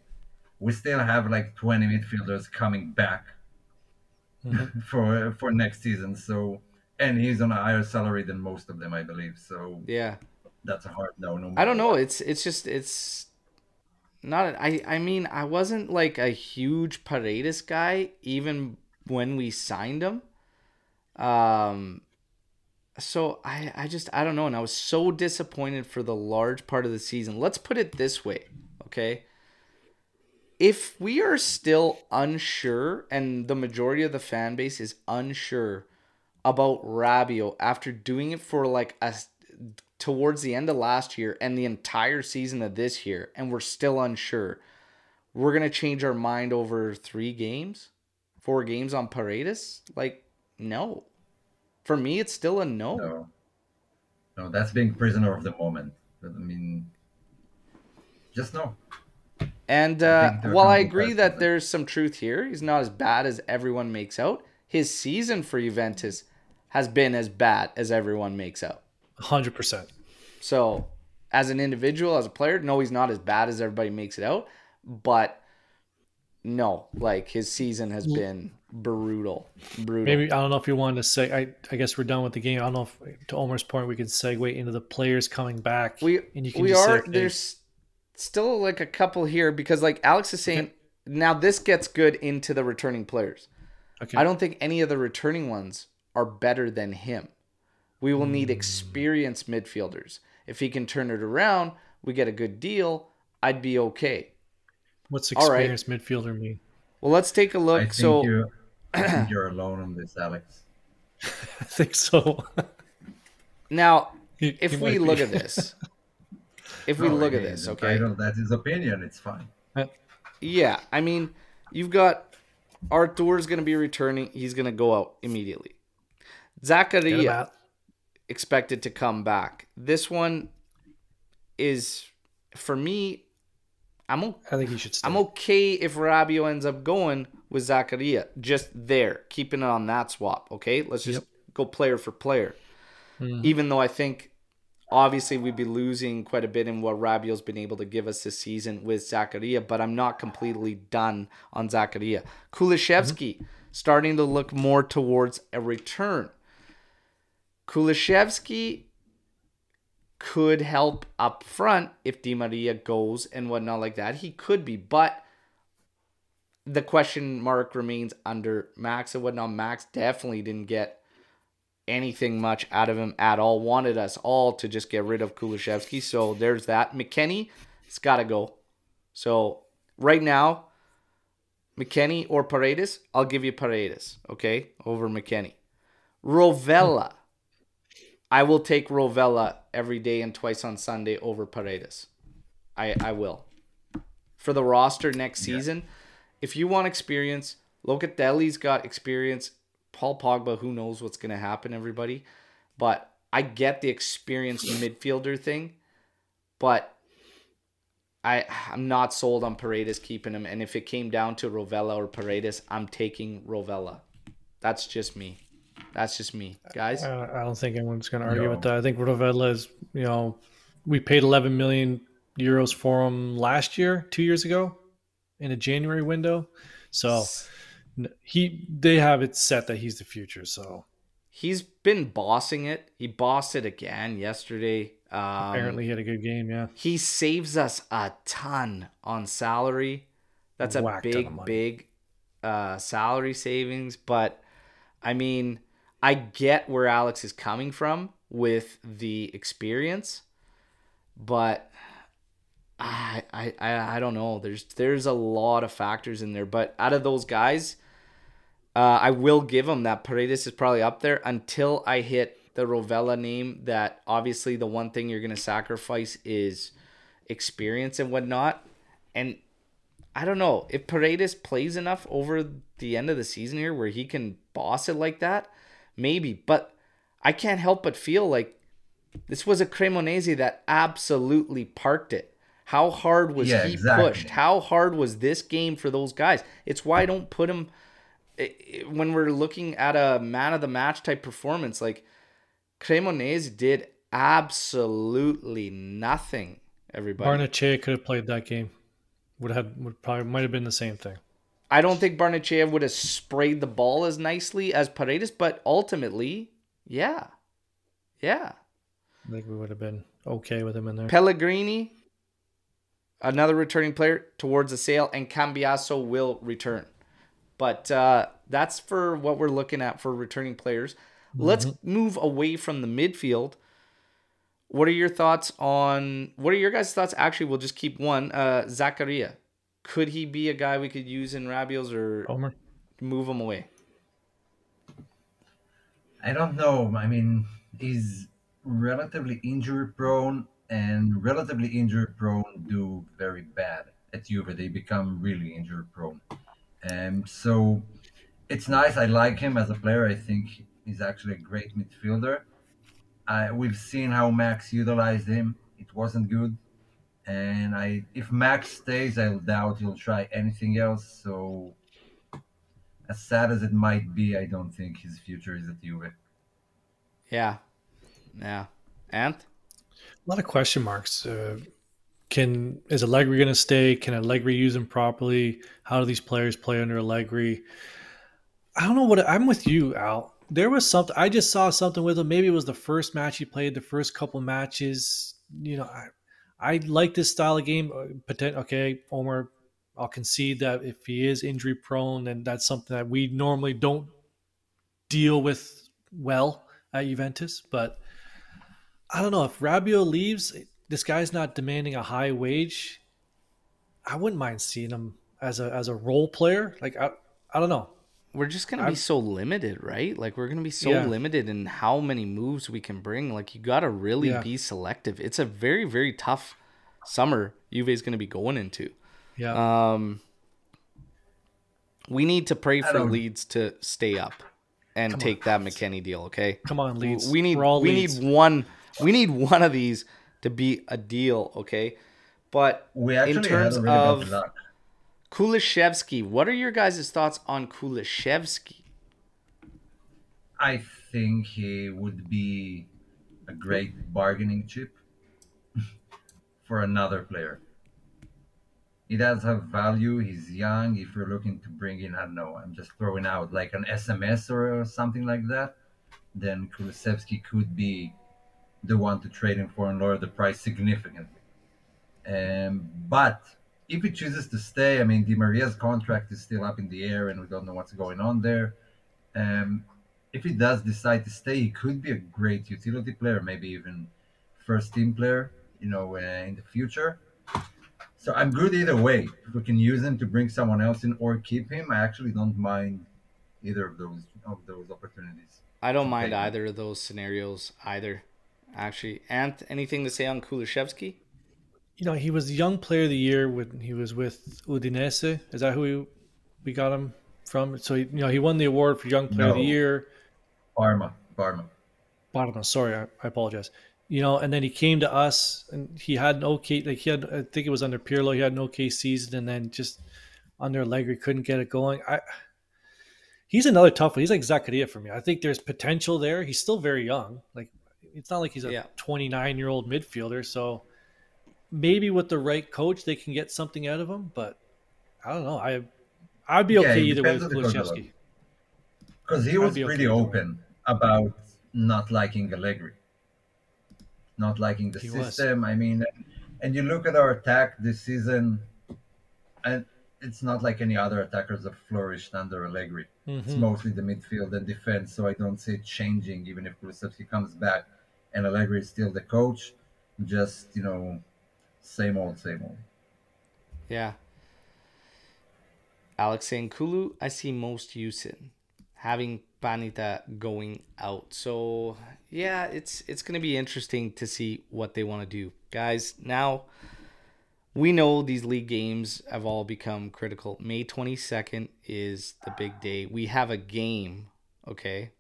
we still have like twenty midfielders coming back Mhm. <laughs> for for next season. So and he's on a higher salary than most of them, I believe. So Yeah, that's a hard no. No, I don't know. It's it's just it's not. I I mean, I wasn't like a huge Paredes guy even when we signed him. Um. So I I just I don't know, and I was so disappointed for the large part of the season. Let's put it this way, okay? If we are still unsure, and the majority of the fan base is unsure about Rabiot after doing it for like a towards the end of last year and the entire season of this year, and we're still unsure, we're gonna change our mind over three games, four games on Paredes? Like, no. For me, it's still a no. No, no, that's being prisoner of the moment. I mean, just no. And uh, they're while I agree that there's some truth here, he's not as bad as everyone makes out. His season for Juventus has been as bad as everyone makes out. Hundred percent. So, as an individual, as a player, no, he's not as bad as everybody makes it out. But no, like his season has been brutal, brutal. Maybe I don't know if you wanted to say. I I guess we're done with the game. I don't know if to Omar's point we could segue into the players coming back. we and you can we are there's still like a couple here because like Alex is saying now this gets good into the returning players. okay. I don't think any of the returning ones are better than him. We will Hmm. need experienced midfielders. If he can turn it around, we get a good deal. I'd be okay. What's all right. experienced midfielder mean? Well, let's take a look. think So you, I <clears throat> think you're alone on this, Alex. <laughs> I think so. <laughs> now, He- if he we look at this, <laughs> if we No, look I at mean, this, the okay, title, that's his opinion. It's fine. Yeah, I mean, you've got Arthur's going to be returning. He's going to go out immediately. Zakaria expected to come back. This one is for me. I'm o- I think he should stay. I'm okay if Rabiot ends up going with Zakaria, just there, keeping it on that swap. Okay, let's just Yep. go player for player. Mhm. Even though I think obviously we'd be losing quite a bit in what Rabiot's been able to give us this season with Zakaria, but I'm not completely done on Zakaria. Kulusevski starting to look more towards a return. Kulusevski could help up front if Di Maria goes and whatnot like that. He could be, but the question mark remains under Max and whatnot. Max definitely didn't get anything much out of him at all. Wanted us all to just get rid of Kulusevski. So there's that. McKennie, it's got to go. So right now, McKennie or Paredes, I'll give you Paredes, okay, over McKennie. Rovella, I will take Rovella every day and twice on Sunday over Paredes. I, I will. For the roster next season, if you want experience, Locatelli's got experience. Paul Pogba, who knows what's going to happen, everybody. But I get the experienced midfielder thing, but I I'm not sold on Paredes keeping him. And if it came down to Rovella or Paredes, I'm taking Rovella. That's just me. That's just me, guys. Uh, I don't think anyone's going to argue No. with that. I think Rovella is, you know, we paid 11 million euros for him last year, two years ago, in a January window. So he, they have it set that he's the future. So He's been bossing it. He bossed it again yesterday. Um, apparently he had a good game. Yeah, He saves us a ton on salary. That's a Whack big, big uh, salary savings. But I mean, I get where Alex is coming from with the experience, but I, I, I, don't know. There's, there's a lot of factors in there. But out of those guys, uh, I will give him that Paredes is probably up there until I hit the Rovella name. That obviously the one thing you're gonna sacrifice is experience and whatnot. And I don't know if Paredes plays enough over the end of the season here where he can boss it like that, maybe. But I can't help but feel like this was a Cremonese that absolutely parked it. How hard was Yeah, he exactly. pushed? How hard was this game for those guys? It's why I don't put him i- i- when we're looking at a man of the match type performance. Like Cremonese did absolutely nothing. Everybody, Barrenechea could have played that game. Would have had, would probably might have been the same thing. I don't think Barrenechea would have sprayed the ball as nicely as Paredes, but ultimately, yeah, yeah. I think we would have been okay with him in there. Pellegrini, another returning player towards the sale, and Cambiaso will return. But uh, that's for what we're looking at for returning players. Let's move away from the midfield. What are your thoughts on? What are your guys' thoughts? Actually, we'll just keep one. Uh, Zakaria, could he be a guy we could use in Rabiot's or Omer, move him away? I don't know. I mean, he's relatively injury prone, and relatively injury prone do very bad at Juve. They become really injury prone. Um, so it's nice. I like him as a player. I think he's actually a great midfielder. I, we've seen how Max utilized him. It wasn't good. And I, if Max stays, I doubt he'll try anything else. So, as sad as it might be, I don't think his future is at Juve. Yeah, yeah. And a lot of question marks. Uh, can is Allegri going to stay? Can Allegri use him properly? How do these players play under Allegri? I don't know what I'm with you, Al. There was something I just saw something with him. Maybe it was the first match he played, the first couple matches. You know, I I like this style of game. Uh, okay, Omar, I'll concede that if he is injury prone, then that's something that we normally don't deal with well at Juventus. But I don't know if Rabiot leaves, this guy's not demanding a high wage. I wouldn't mind seeing him as a as a role player. Like I, I don't know. We're just gonna be so limited, right? Like we're gonna be so yeah. limited in how many moves we can bring. Like you gotta really yeah. be selective. It's a very very tough summer Juve is gonna be going into. Yeah. Um. We need to pray for Leeds to stay up and Come take on. that McKennie deal. Okay. Come on, Leeds. We need we Leeds. need one. We need one of these to be a deal. Okay. But we actually in terms of Kulusevski, what are your guys' thoughts on Kulusevski? I think he would be a great bargaining chip <laughs> for another player. He does have value. He's young. If you're looking to bring in, I don't know, I'm just throwing out like an SMS or something like that, then Kulusevski could be the one to trade him for and lower the price significantly. Um, but if he chooses to stay, I mean, Di Maria's contract is still up in the air, and we don't know what's going on there. Um, if he does decide to stay, he could be a great utility player, maybe even first team player, you know, uh, in the future. So I'm good either way. If we can use him to bring someone else in or keep him, I actually don't mind either of those of those opportunities. I don't mind either of those scenarios either. Actually, Ant, anything to say on Kulusevski? You know, he was the young player of the year when he was with Udinese. Is that who we, we got him from? So, he, you know, he won the award for young player no. of the year. Parma, Parma. Parma, sorry, I, I, apologize. You know, and then he came to us and he had an okay, like he had, I think it was under Pirlo, he had an okay season and then just under Allegri couldn't get it going. I, he's another tough one. He's like Zakaria for me. I think there's potential there. He's still very young. Like, it's not like he's a 29 year old midfielder. So, maybe with the right coach they can get something out of him. But I don't know. I I'd be okay yeah, either way with Kulusevski. Because he was be pretty okay open about not liking Allegri, not liking the he system. Was. I mean, and you look at our attack this season, and it's not like any other attackers have flourished under Allegri. Mm-hmm. It's mostly the midfield and defense, so I don't see it changing even if Kulusevski comes back and Allegri is still the coach. Just you know, same old, same old. Yeah. Alex saying Kulu, I see most use in having Panita going out. So yeah, it's it's gonna be interesting to see what they want to do, guys. Now we know these league games have all become critical. May twenty second is the big day. We have a game, okay,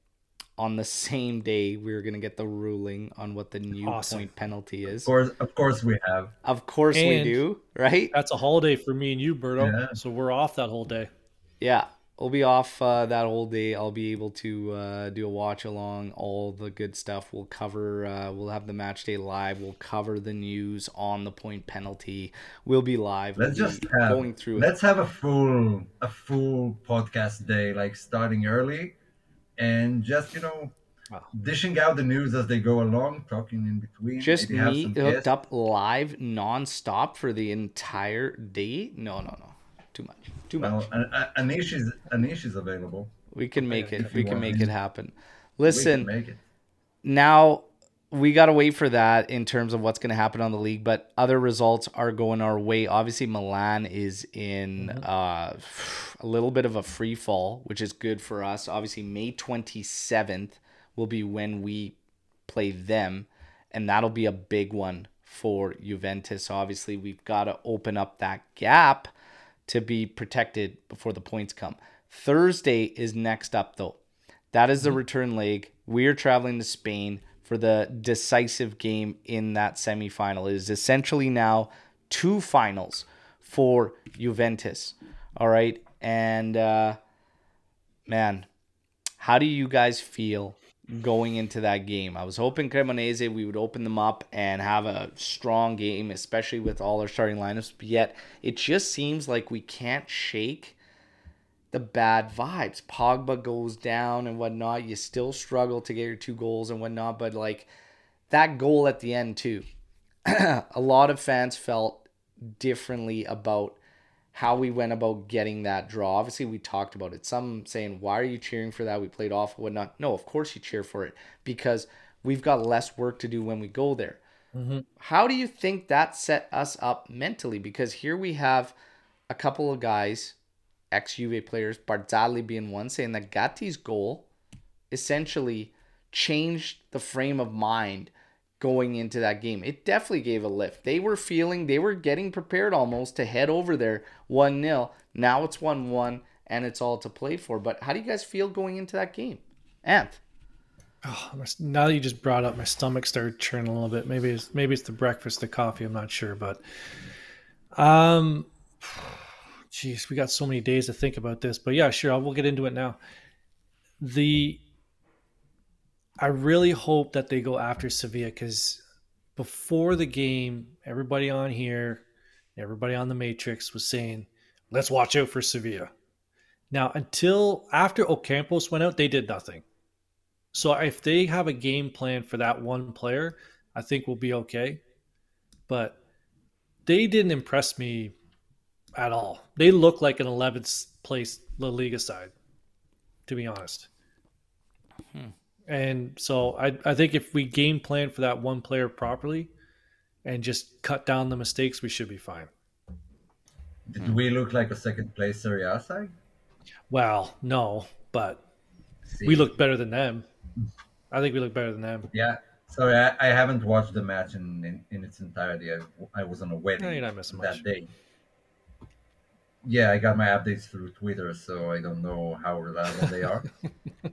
on the same day we are going to get the ruling on what the new awesome. point penalty is. Of course, of course we have. Of course and we do, right? That's a holiday for me and you, Berto. Yeah. So we're off that whole day. Yeah, we'll be off uh, that whole day. I'll be able to uh, do a watch along, all the good stuff. We'll cover. Uh, we'll have the match day live. We'll cover the news on the point penalty. We'll be live. Let's we'll just have, going through. Let's it. have a full a full podcast day, like starting early and just you know wow. dishing out the news as they go along, talking in between. Just me hooked guests. up live nonstop for the entire day. No, no, no, too much, too well, much. Anish is Anish is available. We can make it. We can make it happen. Listen, it. now we got to wait for that in terms of what's going to happen on the league, but other results are going our way. Obviously, Milan is in mm-hmm. uh, a little bit of a free fall, which is good for us. Obviously, May 27th will be when we play them, and that'll be a big one for Juventus. Obviously, we've got to open up that gap to be protected before the points come. Thursday is next up, though. That is the mm-hmm. return leg. We are traveling to Spain for the decisive game in that semifinal. It is essentially now two finals for Juventus. All right. And uh, man, how do you guys feel going into that game. I was hoping Cremonese we would open them up and have a strong game, especially with all our starting lineups. But yet it just seems like we can't shake the bad vibes. Pogba goes down and whatnot. You still struggle to get your two goals and whatnot. But like that goal at the end too, <clears throat> a lot of fans felt differently about how we went about getting that draw. Obviously, we talked about it. Some saying, "Why are you cheering for that? We played off, whatnot." No, of course you cheer for it because we've got less work to do when we go there. Mm-hmm. How do you think that set us up mentally? Because here we have a couple of guys, ex Juve players, Barzagli being one, saying that Gatti's goal essentially changed the frame of mind going into that game. It definitely gave a lift. They were feeling, they were getting prepared almost to head over there 1 0. Now it's 1 1 and it's all to play for. But how do you guys feel going into that game? Anth. Oh, now that you just brought up, my stomach started churning a little bit. Maybe it's maybe it's the breakfast, the coffee. I'm not sure, but um, jeez, we got so many days to think about this. But yeah, sure, we'll get into it now. The I really hope that they go after Sevilla because before the game, everybody on here, everybody on the Matrix was saying, "Let's watch out for Sevilla." Now, until after Ocampos went out, they did nothing. So if they have a game plan for that one player, I think we'll be okay. But they didn't impress me at all. They look like an 11th place La Liga side, to be honest. Hmm. And so I, I think if we game plan for that one player properly and just cut down the mistakes, we should be fine. Did we look like a second place Serie A side? Well, no, but See, we look better than them. I think we look better than them. Yeah. Sorry, I, I haven't watched the match in, in, in its entirety. I, I was on a wedding No, you're not missing that much. day. Yeah, I got my updates through Twitter, so I don't know how reliable they are. <laughs>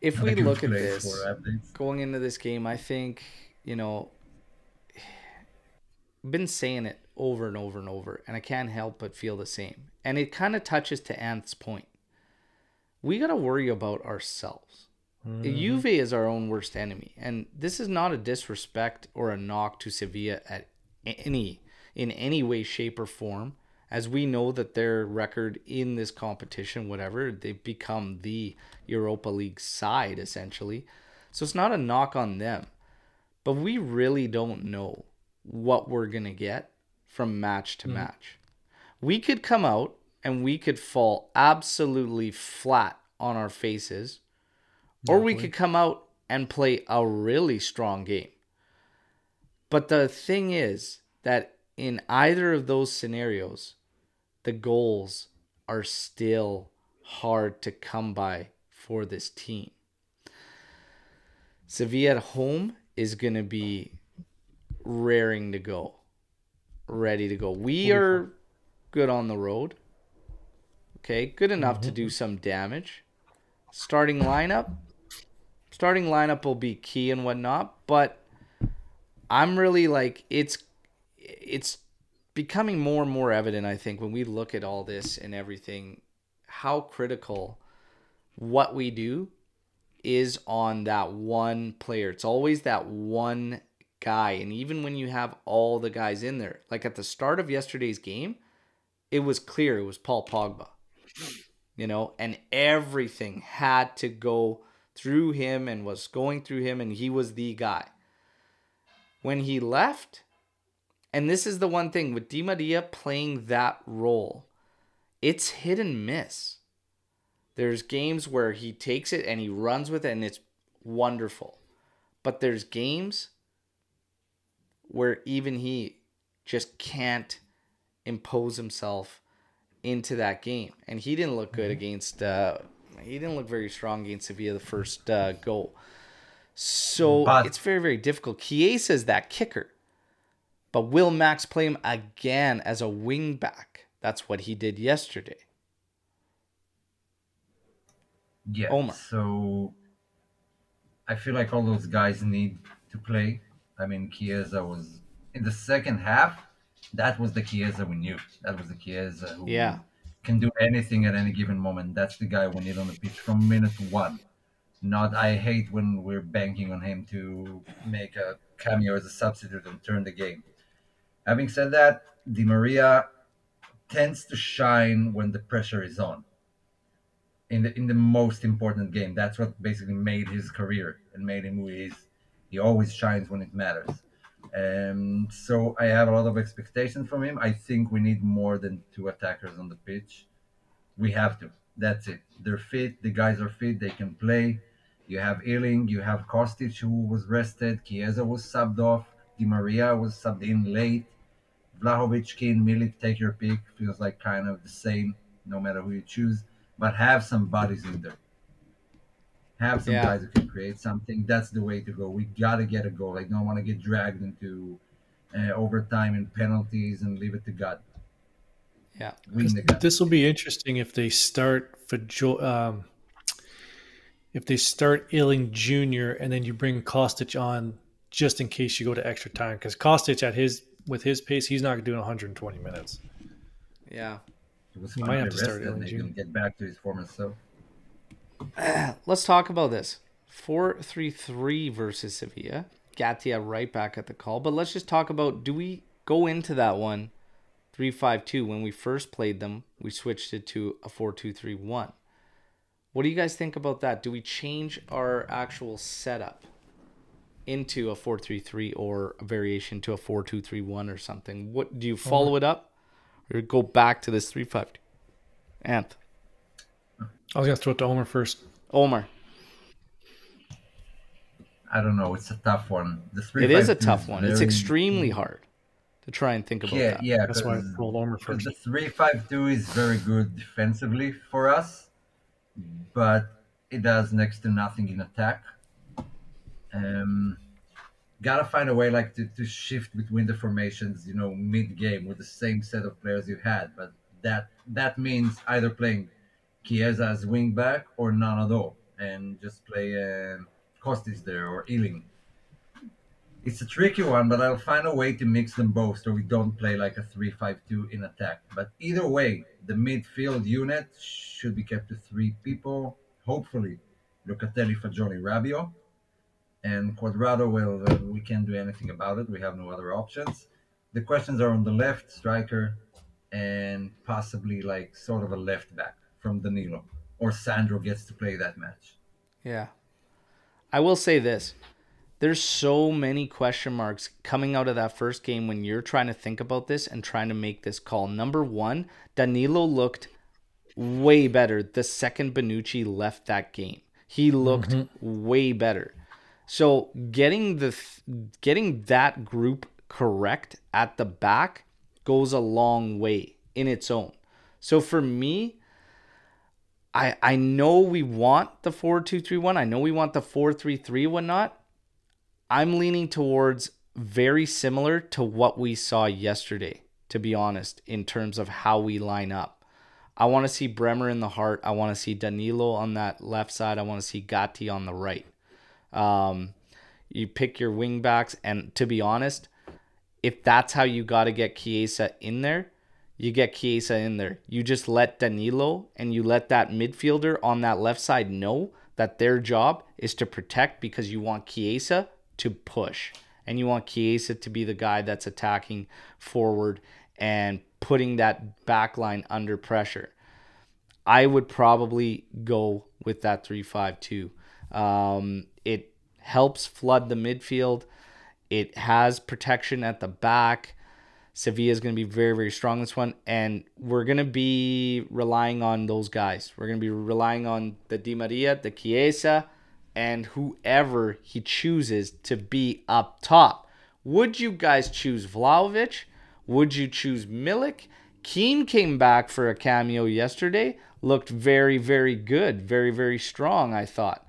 If <laughs> we look at this, going into this game, I think, you know, <sighs> been saying it over and over and over, and I can't help but feel the same. And it kind of touches to Anth's point. We got to worry about ourselves. Mm-hmm. Juve is our own worst enemy, and this is not a disrespect or a knock to Sevilla at any in any way, shape, or form. As we know that their record in this competition, whatever, they've become the Europa League side essentially. So it's not a knock on them, but we really don't know what we're gonna get from match to hmm. match. We could come out and we could fall absolutely flat on our faces, or we could come out and play a really strong game. But the thing is that in either of those scenarios, the goals are still hard to come by for this team. Sevilla at home is going to be raring to go, ready to go. We are good on the road. Okay, good enough to do mm-hmm. some damage. Starting lineup, starting lineup will be key and whatnot, but I'm really like it's it's becoming more and more evident. I think when we look at all this and everything, how critical what we do is on that one player. It's always that one guy. And even when you have all the guys in there, like at the start of yesterday's game, it was clear it was Paul Pogba. You know, and everything had to go through him and was going through him, and he was the guy. When he left, and this is the one thing with Di Maria playing that role, it's hit and miss. There's games where he takes it and he runs with it and it's wonderful. But there's games where even he just can't impose himself into that game. And he didn't look good against uh he didn't look very strong against Sevilla the first uh, goal. So But- it's very, very difficult. Chiesa is that kicker. But will Max play him again as a wing back? That's what he did yesterday. Yeah. Omar. So I feel like all those guys need to play. I mean, Chiesa was in the second half. That was the Chiesa we knew. That was the Chiesa who Yeah. can do anything at any given moment. That's the guy we need on the pitch from minute one. Not I hate when we're banking on him to make a cameo as a substitute and turn the game. Having said that, Di Maria tends to shine when the pressure is on. In the in the most important game, that's what basically made his career and made him who he is. He always shines when it matters. Um, so I have a lot of expectations from him. I think we need more than two attackers on the pitch. We have to. That's it. They're fit. The guys are fit. They can play. You have Iling. You have Kostic, who was rested. Chiesa was subbed off. Di Maria was subbed in late. Vlahovic, Kean, Milik, take your pick. Feels like kind of the same, no matter who you choose. But have some bodies in there. Have some Yeah. guys who can create something. That's the way to go. We gotta get a goal. I don't want to get dragged into uh, overtime and penalties and leave it to God. Yeah. Win the God. This will be interesting if they start for um, if they start Iling Junior and then you bring Kostic on just in case you go to extra time because Kostic at his with his pace he's not doing 120 minutes. Yeah. It was You fun might have to start rest him. Ellen He June. get back to his former self. <clears throat> Let's talk about this. 4 3 3 versus Sevilla. Gatia right back at the call. But let's just talk about do we go into that one 3 5 2? When we first played them, we switched it to a 4 2 3 1. What do you guys think about that? Do we change our actual setup into a 4 3 3 or a variation to a 4 2 3 1 or something? What do you follow it up or go back to this 3 5 2? Anth. I was gonna throw it to Omer first. Omar. I don't know. It's a tough one. The three It is a five two tough one. It's extremely hard to try and think about Yeah, that. yeah. That's why I 'cause- rolled Omer Because first. the three five two is very good defensively for us, but it does next to nothing in attack. Um, gotta find a way like to, to shift between the formations, you know, mid game with the same set of players you had. But that that means either playing Chiesa as wing back or none at all, and just play Kostic there or Iling. It's a tricky one, but I'll find a way to mix them both so we don't play like a 3 5 2 in attack. But either way, the midfield unit should be kept to three people. Hopefully, Locatelli, Fagioli, Rabiot. And Cuadrado, well, uh, we can't do anything about it. We have no other options. The questions are on the left, striker, and possibly like sort of a left back from Danilo. Or Sandro gets to play that match. Yeah. I will say this. There's so many question marks coming out of that first game when you're trying to think about this and trying to make this call. Number one, Danilo looked way better the second Bonucci left that game. He looked way better. So getting the getting that group correct at the back goes a long way in its own. So for me, I I know we want the four two three one. I know we want the four three three whatnot. I'm leaning towards very similar to what we saw yesterday, to be honest, in terms of how we line up. I want to see Bremer in the heart. I want to see Danilo on that left side. I want to see Gatti on the right. Um, you pick your wing backs, and to be honest, if that's how you got to get Chiesa in there, you get Chiesa in there. You just let Danilo and you let that midfielder on that left side know that their job is to protect because you want Chiesa to push and you want Chiesa to be the guy that's attacking forward and putting that back line under pressure. I would probably go with that 3-5-2. Um, it helps flood the midfield. It has protection at the back. Sevilla is going to be very, very strong this one. And we're going to be relying on those guys. We're going to be relying on the Di Maria, the Chiesa, and whoever he chooses to be up top. Would you guys choose Vlahovic? Would you choose Milik? Kean came back for a cameo yesterday. Looked very, very good. Very, very strong, I thought.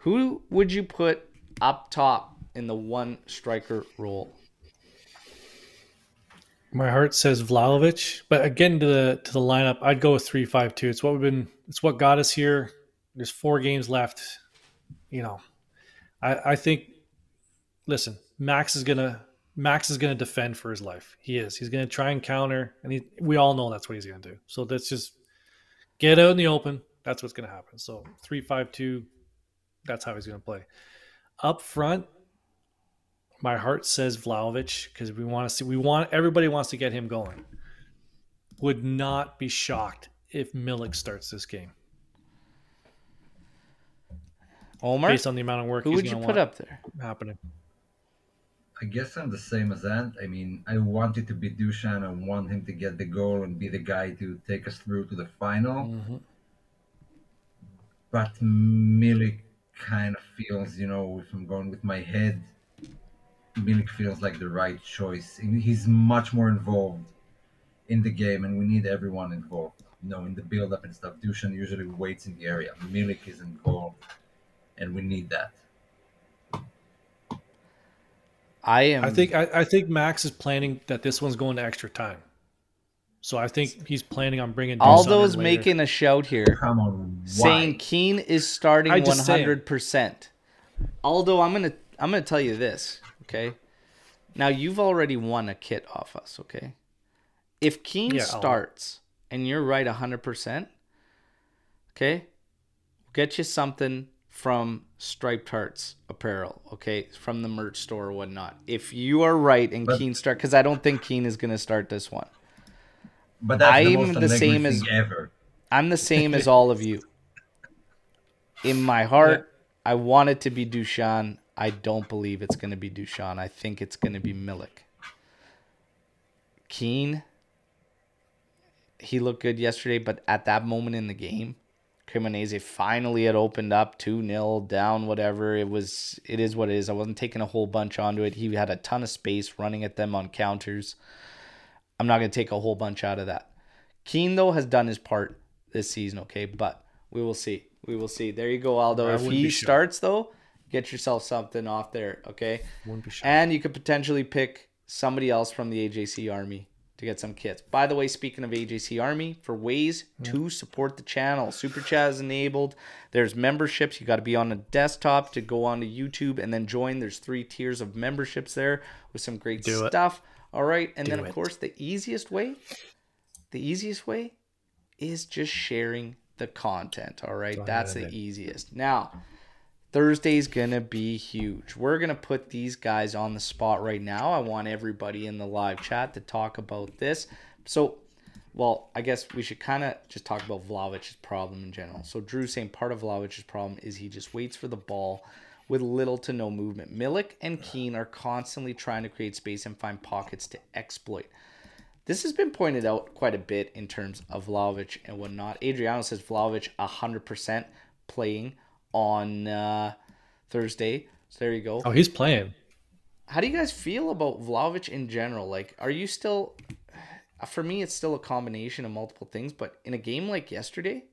Who would you put up top in the one striker role? My heart says Vlahovic, but again to the to the lineup, I'd go with three five two. It's what we've been. It's what got us here. There's four games left. You know, I I think. Listen, Max is gonna Max is gonna defend for his life. He is. He's gonna try and counter, and he, we all know that's what he's gonna do. So let's just get out in the open. That's what's gonna happen. So three five two. That's how he's going to play. Up front, my heart says Vlahovic because we want to see. We want everybody wants to get him going. Would not be shocked if Milik starts this game Omar, based on the amount of work who he's would you put up there? happening. I guess I'm the same as Ant. I mean, I want it to be Dusan. I want him to get the goal and be the guy to take us through to the final. Mhm. But Milik kind of feels, you know, if I'm going with my head, Milik feels like the right choice. He's much more involved in the game, and we need everyone involved. You know, in the build-up and stuff. Dusan usually waits in the area. Milik is involved, and we need that. I am. I think I, I think Max is planning that this one's going to extra time. So I think he's planning on bringing Dusan in Aldo's later. making a shout here. Come on, saying? Kean is starting I one just saying. hundred percent. Aldo, I'm gonna I'm gonna tell you this, okay? Now you've already won a kit off us, okay? If Kean Yeah, I'll- starts and you're right hundred percent, okay, get you something from Striped Hearts Apparel, okay, from the merch store or whatnot. If you are right and But- Kean start, because I don't think Kean is gonna start this one. But that's I'm most the same thing as- ever. I'm the same as all of you. <laughs> In my heart, I want it to be Dusan. I don't believe it's going to be Dusan. I think it's going to be Milik. Kean, he looked good yesterday, but at that moment in the game, Cremonese finally had opened up 2 0 down, whatever. It was, it is what it is. I wasn't taking a whole bunch onto it. He had a ton of space running at them on counters. I'm not going to take a whole bunch out of that. Kean, though, has done his part this season, okay? But we will see. We will see. There you go, Aldo. I if he starts, though, get yourself something off there, okay? Wouldn't be shocked. And you could potentially pick somebody else from the AJC Army to get some kits. By the way, speaking of AJC Army, for ways hmm. to support the channel, Super Chat is enabled. There's memberships. You got to be on a desktop to go onto YouTube and then join. There's three tiers of memberships there with some great Do it. All right. And then, Do of it. course, the easiest way, the easiest way is just sharing the content. All right. That's the easiest. Now, Thursday's gonna be huge. We're gonna put these guys on the spot right now. I want everybody in the live chat to talk about this. So, well, I guess we should kind of just talk about Vlahovic's problem in general. So, Drew saying part of Vlahovic's problem is he just waits for the ball with little to no movement. Milik and Kean are constantly trying to create space and find pockets to exploit. This has been pointed out quite a bit in terms of Vlahovic and whatnot. Adriano says Vlahovic 100% playing on uh, Thursday. So there you go. Oh, he's playing. How do you guys feel about Vlahovic in general? Like, are you still? For me, it's still a combination of multiple things. But in a game like yesterday,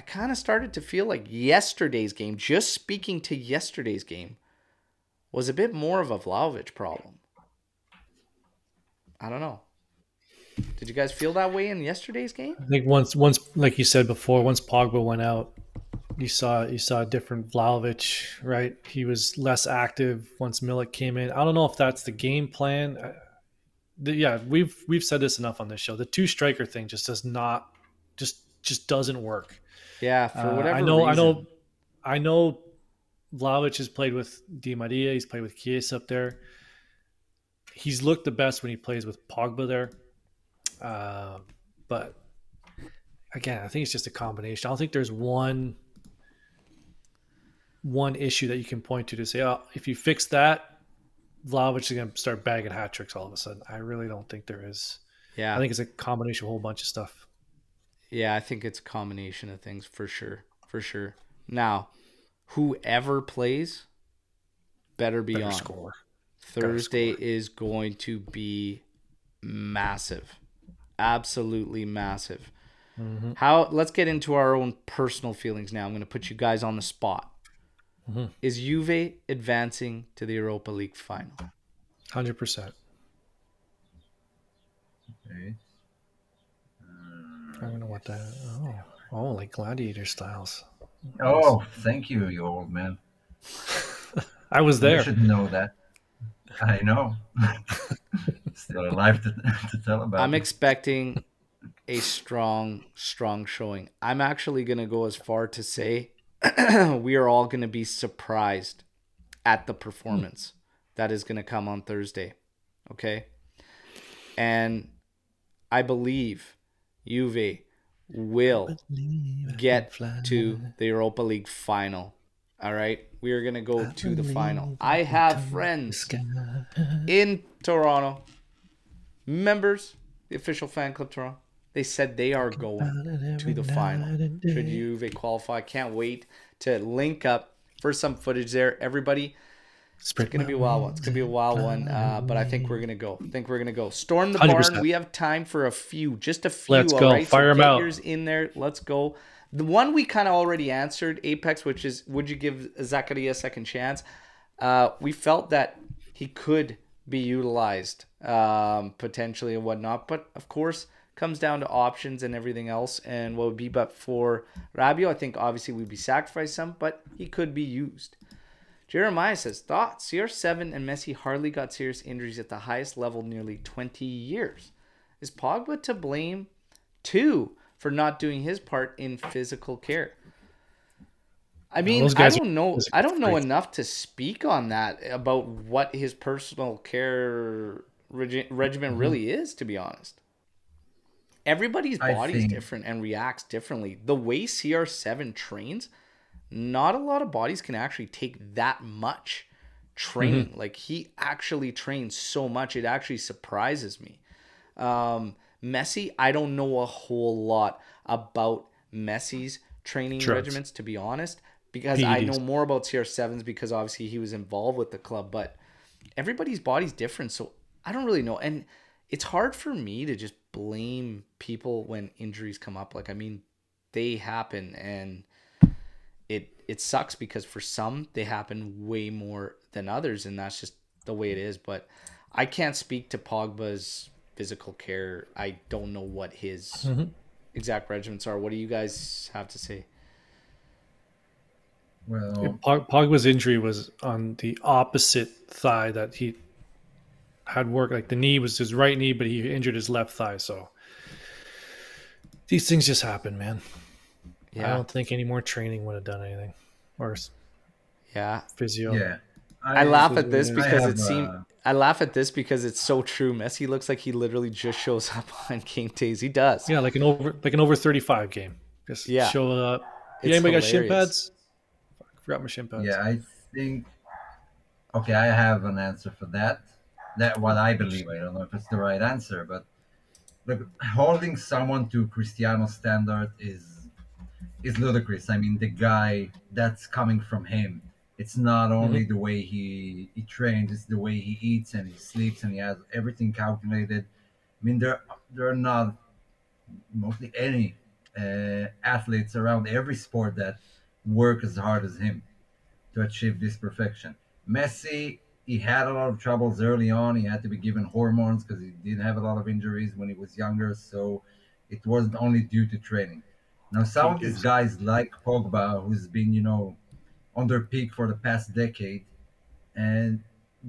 I kind of started to feel like yesterday's game, just speaking to yesterday's game, was a bit more of a Vlahovic problem. I don't know. Did you guys feel that way in yesterday's game? I think once, once, like you said before, once Pogba went out, you saw you saw a different Vlahovic, right? He was less active once Milik came in. I don't know if that's the game plan. The- yeah, we've we've said this enough on this show. The two striker thing just does not, just just doesn't work. Yeah, for Uh, whatever I know, I know, I know. Vlahovic has played with Di Maria. He's played with Kies up there. He's looked the best when he plays with Pogba there. Uh, but again, I think it's just a combination. I don't think there's one one issue that you can point to to say, oh, if you fix that, Vlahovic is going to start bagging hat tricks all of a sudden. I really don't think there is. Yeah, I think it's a combination of a whole bunch of stuff. Yeah, I think it's a combination of things for sure. For sure. Now, whoever plays better be Better on. score. Thursday is going to be massive. Absolutely massive. Mm-hmm. How let's get into our own personal feelings now. I'm going to put you guys on the spot. Mm-hmm. Is Juve advancing to the Europa League final? Hundred percent. Okay. I don't know what that. Oh, oh, like gladiator styles. Oh, thank you, you old man. <laughs> I was there. You should know that. I know. <laughs> Still alive to, to tell about. I'm it. expecting a strong, strong showing. I'm actually going to go as far to say <clears throat> we are all going to be surprised at the performance that is going to come on Thursday. Okay. And I believe Juve will get to the Europa League final. All right. We are going to go to the final. I have friends in Toronto, members, the official fan club Toronto. They said they are going to the final. Should Juve qualify? Can't wait to link up for some footage there. Everybody, it's gonna be a wild one. It's gonna be a wild one. Uh, but I think we're gonna go. I think we're gonna go. Storm the 100%. barn. We have time for a few, just a few. Let's all go. right? Fire 'em get out. yours in there. Let's go. The one we kind of already answered, Apex, which is would you give Zakaria a second chance? Uh, we felt that he could be utilized um, potentially and whatnot, but of course comes down to options and everything else and what would be. But for Rabiot, I think obviously we'd be sacrificed some, but he could be used. Jeremiah says thoughts. CR7 and Messi hardly got serious injuries at the highest level nearly 20 years. Is Pogba to blame too for not doing his part in physical care? I mean, those I don't know. I don't know enough to speak on that about what his personal care regi- regimen Mm-hmm. really is. To be honest, everybody's I body's think- different and reacts differently. The way CR7 trains, not a lot of bodies can actually take that much training. Mm-hmm. Like he actually trains so much, it actually surprises me. Um, Messi, I don't know a whole lot about Messi's training Drugs. regimens, to be honest, because I know more about CR7s because obviously he was involved with the club, but everybody's body's different. So I don't really know. And it's hard for me to just blame people when injuries come up. Like, I mean, they happen and it it sucks because for some they happen way more than others and that's just the way it is but i can't speak to pogba's physical care i don't know what his mm-hmm. exact regiments are what do you guys have to say Well, Pogba's injury was on the opposite thigh that he had work. Like the knee was his right knee, but he injured his left thigh. So these things just happen, man. I don't think any more training would have done anything, or yeah physio. yeah. i laugh at this because have, it seems uh, I laugh at this because it's so true. Messi looks like he literally just shows <laughs> up on King Days. He does. Yeah, like an over like an over thirty five game. Just Yeah. show up. Yeah, anybody got shin pads? Fuck, forgot my shin pads. Yeah, I think. Okay, I have an answer for that. That what I believe. I don't know if it's the right answer, but look, holding someone to Cristiano standard is is ludicrous. I mean, the guy that's coming from him. It's not only the way he he trains; it's the way he eats and he sleeps, and he has everything calculated. I mean, there there are not mostly any uh, athletes around every sport that work as hard as him to achieve this perfection. Messi, he had a lot of troubles early on. He had to be given hormones because he didn't have a lot of injuries when he was younger. So it wasn't only due to training. Now, some of these guys like Pogba, who's been, you know, on their peak for the past decade, and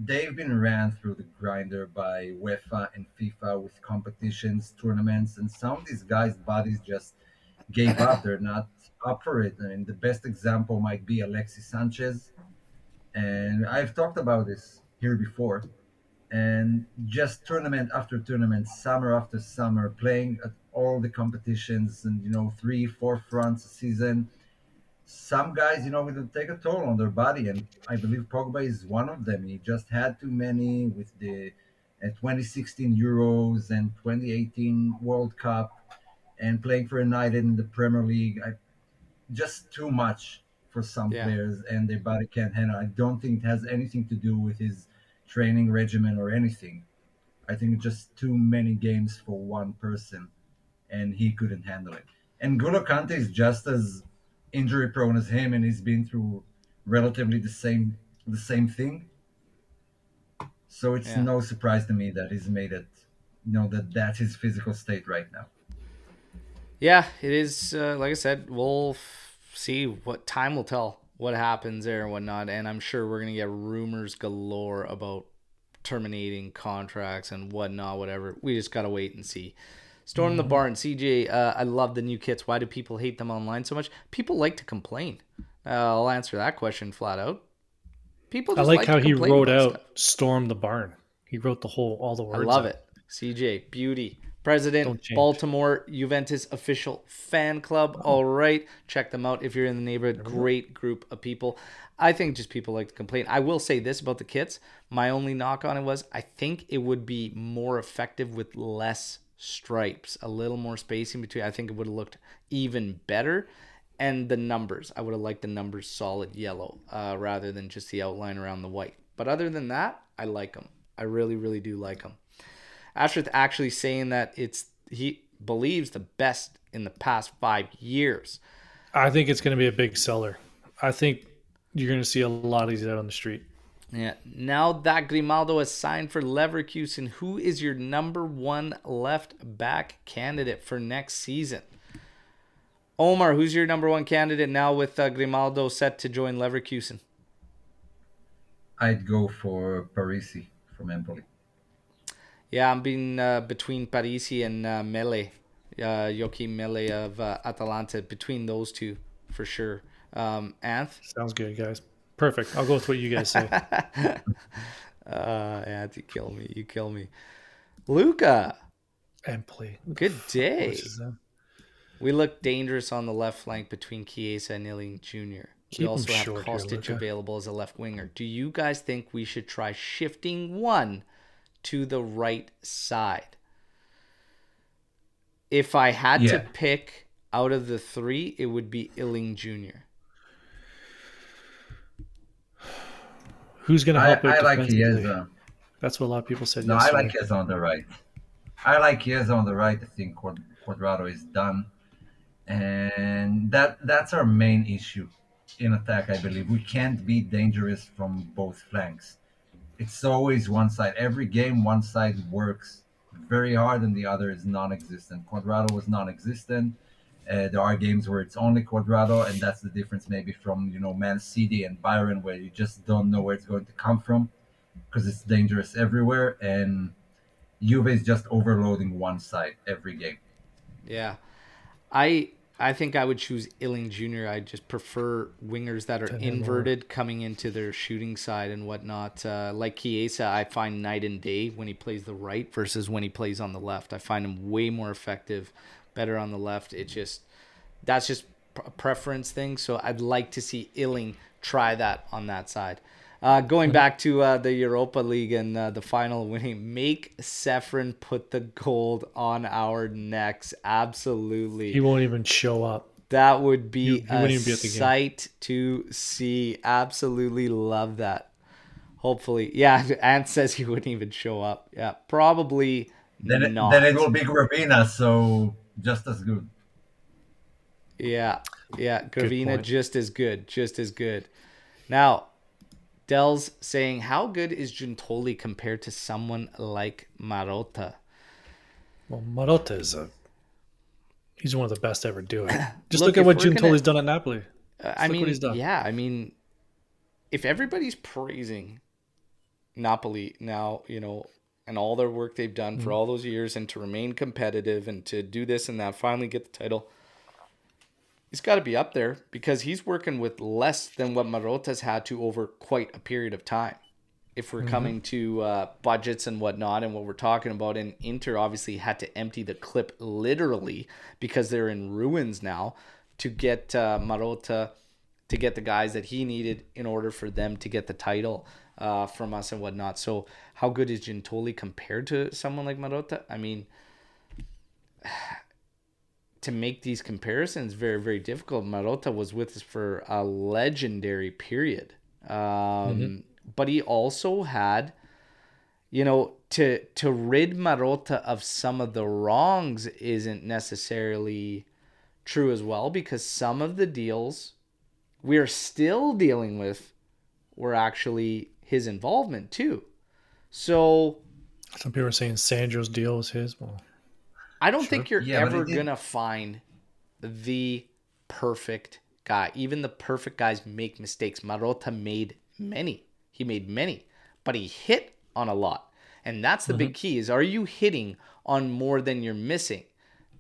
they've been ran through the grinder by UEFA and FIFA with competitions, tournaments, and some of these guys' bodies just gave up. They're not up for it. I mean, the best example might be Alexis Sanchez, and I've talked about this here before. And just tournament after tournament, summer after summer, playing at all the competitions, and you know, three, four fronts a season. Some guys, you know, will take a toll on their body, and I believe Pogba is one of them. He just had too many with the uh, 2016 Euros and 2018 World Cup, and playing for United in the Premier League. I, just too much for some Yeah. players, and their body can't handle. I don't think it has anything to do with his training regimen or anything. I think just too many games for one person, and he couldn't handle it. And Golo Kante is just as injury prone as him, and he's been through relatively the same the same thing. So it's Yeah. no surprise to me that he's made it. You know that that's his physical state right now. Yeah, it is. Uh, like I said, we'll f- see what time will tell what happens there and whatnot. And I'm sure we're gonna get rumors galore about terminating contracts and whatnot. Whatever. We just gotta wait and see. Storm the barn, CJ. Uh, I love the new kits. Why do people hate them online so much? People like to complain. Uh, I'll answer that question flat out. People I like, to how he wrote out stuff. "storm the barn." He wrote the whole all the words. I love out. it. CJ, beauty. President, Baltimore Juventus official fan club. All right. Check them out if you're in the neighborhood. Great group of people. I think just people like to complain. I will say this about the kits. My only knock on it was I think it would be more effective with less stripes, a little more spacing between. I think it would have looked even better. And the numbers, I would have liked the numbers solid yellow uh, rather than just the outline around the white. But other than that, I like them. I really, really do like them. Ashworth actually saying that it's he believes the best in the past five years. I think it's going to be a big seller. I think you're going to see a lot of these out on the street. Yeah. Now that Grimaldo has signed for Leverkusen, who is your number one left back candidate for next season? Omar, who's your number one candidate now with uh, Grimaldo set to join Leverkusen? I'd go for Parisi from Empoli. Yeah, I'm being uh, between Parisi and uh, Maehle, uh, Joakim Maehle of uh, Atalanta, between those two for sure. Um, Anth? Sounds good, guys. Perfect. I'll go with what you guys say. <laughs> Uh, Anth, you kill me. You kill me. Luca, and play. good day. Which is them. We look dangerous on the left flank between Chiesa and Iling Jr. Keep we 'em also have short here, available as a left winger. Do you guys think we should try shifting one to the right side? If I had to pick out of the three, it would be Iling Jr. Who's going to I, help out I like? Chiesa. That's what a lot of people said. No, I like Chiesa on the right. I like Chiesa on the right. I think Quad- Cuadrado is done, and that that's our main issue in attack. I believe we can't be dangerous from both flanks. It's always one side. Every game, one side works very hard, and the other is non-existent. Cuadrado was non-existent. Uh, there are games where it's only Cuadrado, and that's the difference maybe from you know Man City and Bayern, where you just don't know where it's going to come from because it's dangerous everywhere. And Juve is just overloading one side every game. Yeah, I I think I would choose Iling Jr. I just prefer wingers that are inverted coming into their shooting side and whatnot. Uh, like Chiesa, I find night and day when he plays the right versus when he plays on the left. I find him way more effective, better on the left. It just that's just a preference thing. So I'd like to see Iling try that on that side. Uh, going back to uh, the Europa League and uh, the final winning, make Ceferin put the gold on our necks. Absolutely. He won't even show up. That would be He- he a wouldn't be at the sight to see. Absolutely love that. Hopefully, yeah. <laughs> Ant says he wouldn't even show up. Yeah, probably Then it, not. then it will be Gravina, so just as good. Yeah, yeah. Gravina just as good, just as good. Now, Dell's saying, how good is Giuntoli compared to someone like Marotta? Well, Marotta is a. He's one of the best ever do it. <coughs> Just Look, look, at what we're gonna- done at Napoli. Uh, I mean, he's done. yeah, I mean, if everybody's praising Napoli now, you know, and all their work they've done Mm-hmm. for all those years and to remain competitive and to do this and that, finally get the title, he's got to be up there because he's working with less than what Marotta's had to over quite a period of time. If Mm-hmm. we're coming to uh, budgets and whatnot, and what we're talking about, and Inter obviously had to empty the clip literally because they're in ruins now to get uh, Marotta, to get the guys that he needed in order for them to get the title uh, from us and whatnot. So, how good is Giuntoli compared to someone like Marotta? I mean, <sighs> to make these comparisons very very difficult. Marotta was with us for a legendary period, um, but he also had, you know, to to rid Marotta of some of the wrongs isn't necessarily true as well because some of the deals we are still dealing with were actually his involvement too. So Some people are saying Sandro's deal was his. Well, I don't think you're Yeah, ever it did- gonna find the perfect guy. Even the perfect guys make mistakes. Marotta made many. He made many, but he hit on a lot, and that's the Mm-hmm. big key: is are you hitting on more than you're missing?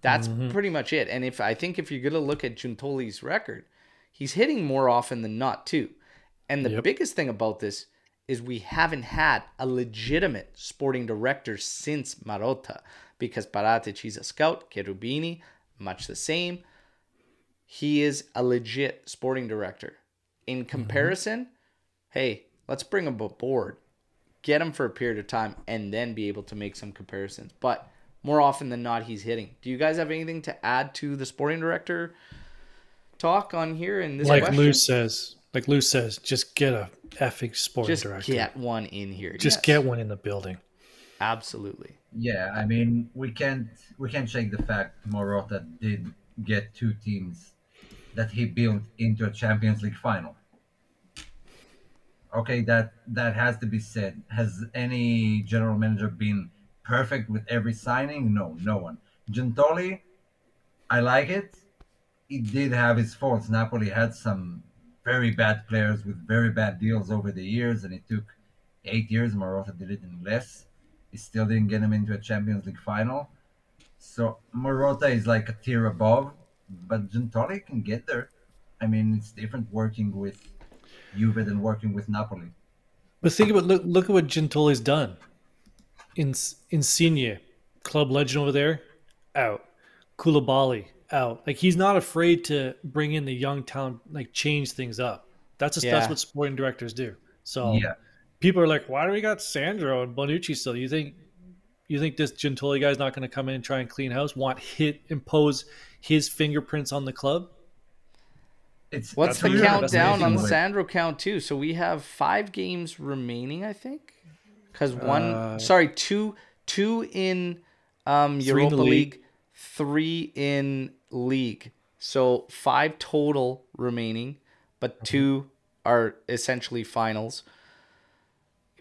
That's Mm-hmm. pretty much it. And if I think if you're gonna look at Giuntoli's record, he's hitting more often than not too. And the Yep. biggest thing about this is we haven't had a legitimate sporting director since Marotta because Paratici, he's a scout, Cherubini, much the same. He is a legit sporting director. In mm-hmm. comparison, hey, let's bring him aboard, get him for a period of time, and then be able to make some comparisons. But more often than not, he's hitting. Do you guys have anything to add to the sporting director talk on here in this like question? Lou says, like Lou says, just get a effing sporting Just director. get one in here. just Yes, get one in the building. absolutely. Yeah, I mean, we can't we can't shake the fact Marotta did get two teams that he built into a Champions League final. Okay, that that has to be said. Has any general manager been perfect with every signing? No, no one. Giuntoli, I like it. He did have his faults. Napoli had some very bad players with very bad deals over the years, and it took eight years. Marotta did it in less. He still didn't get him into a Champions League final. So Marotta is like a tier above, but Giuntoli can get there. I mean, it's different working with Juve than working with Napoli. But think about look look at what Giuntoli's done. In Insigne, club legend over there, out. Koulibaly out. Like he's not afraid to bring in the young talent, like change things up. That's just, Yeah. that's what sporting directors do. So Yeah. people are like, why do we got Sandro and Bonucci still? You think you think this Giuntoli guy's not going to come in and try and clean house? Want hit impose his fingerprints on the club? It's What's the countdown on the Sandro count too? So we have five games remaining, I think. Because one, Uh, sorry, two, two in um, Three in Europa league. League, three in league. So five total remaining, but Mm-hmm. two are essentially finals.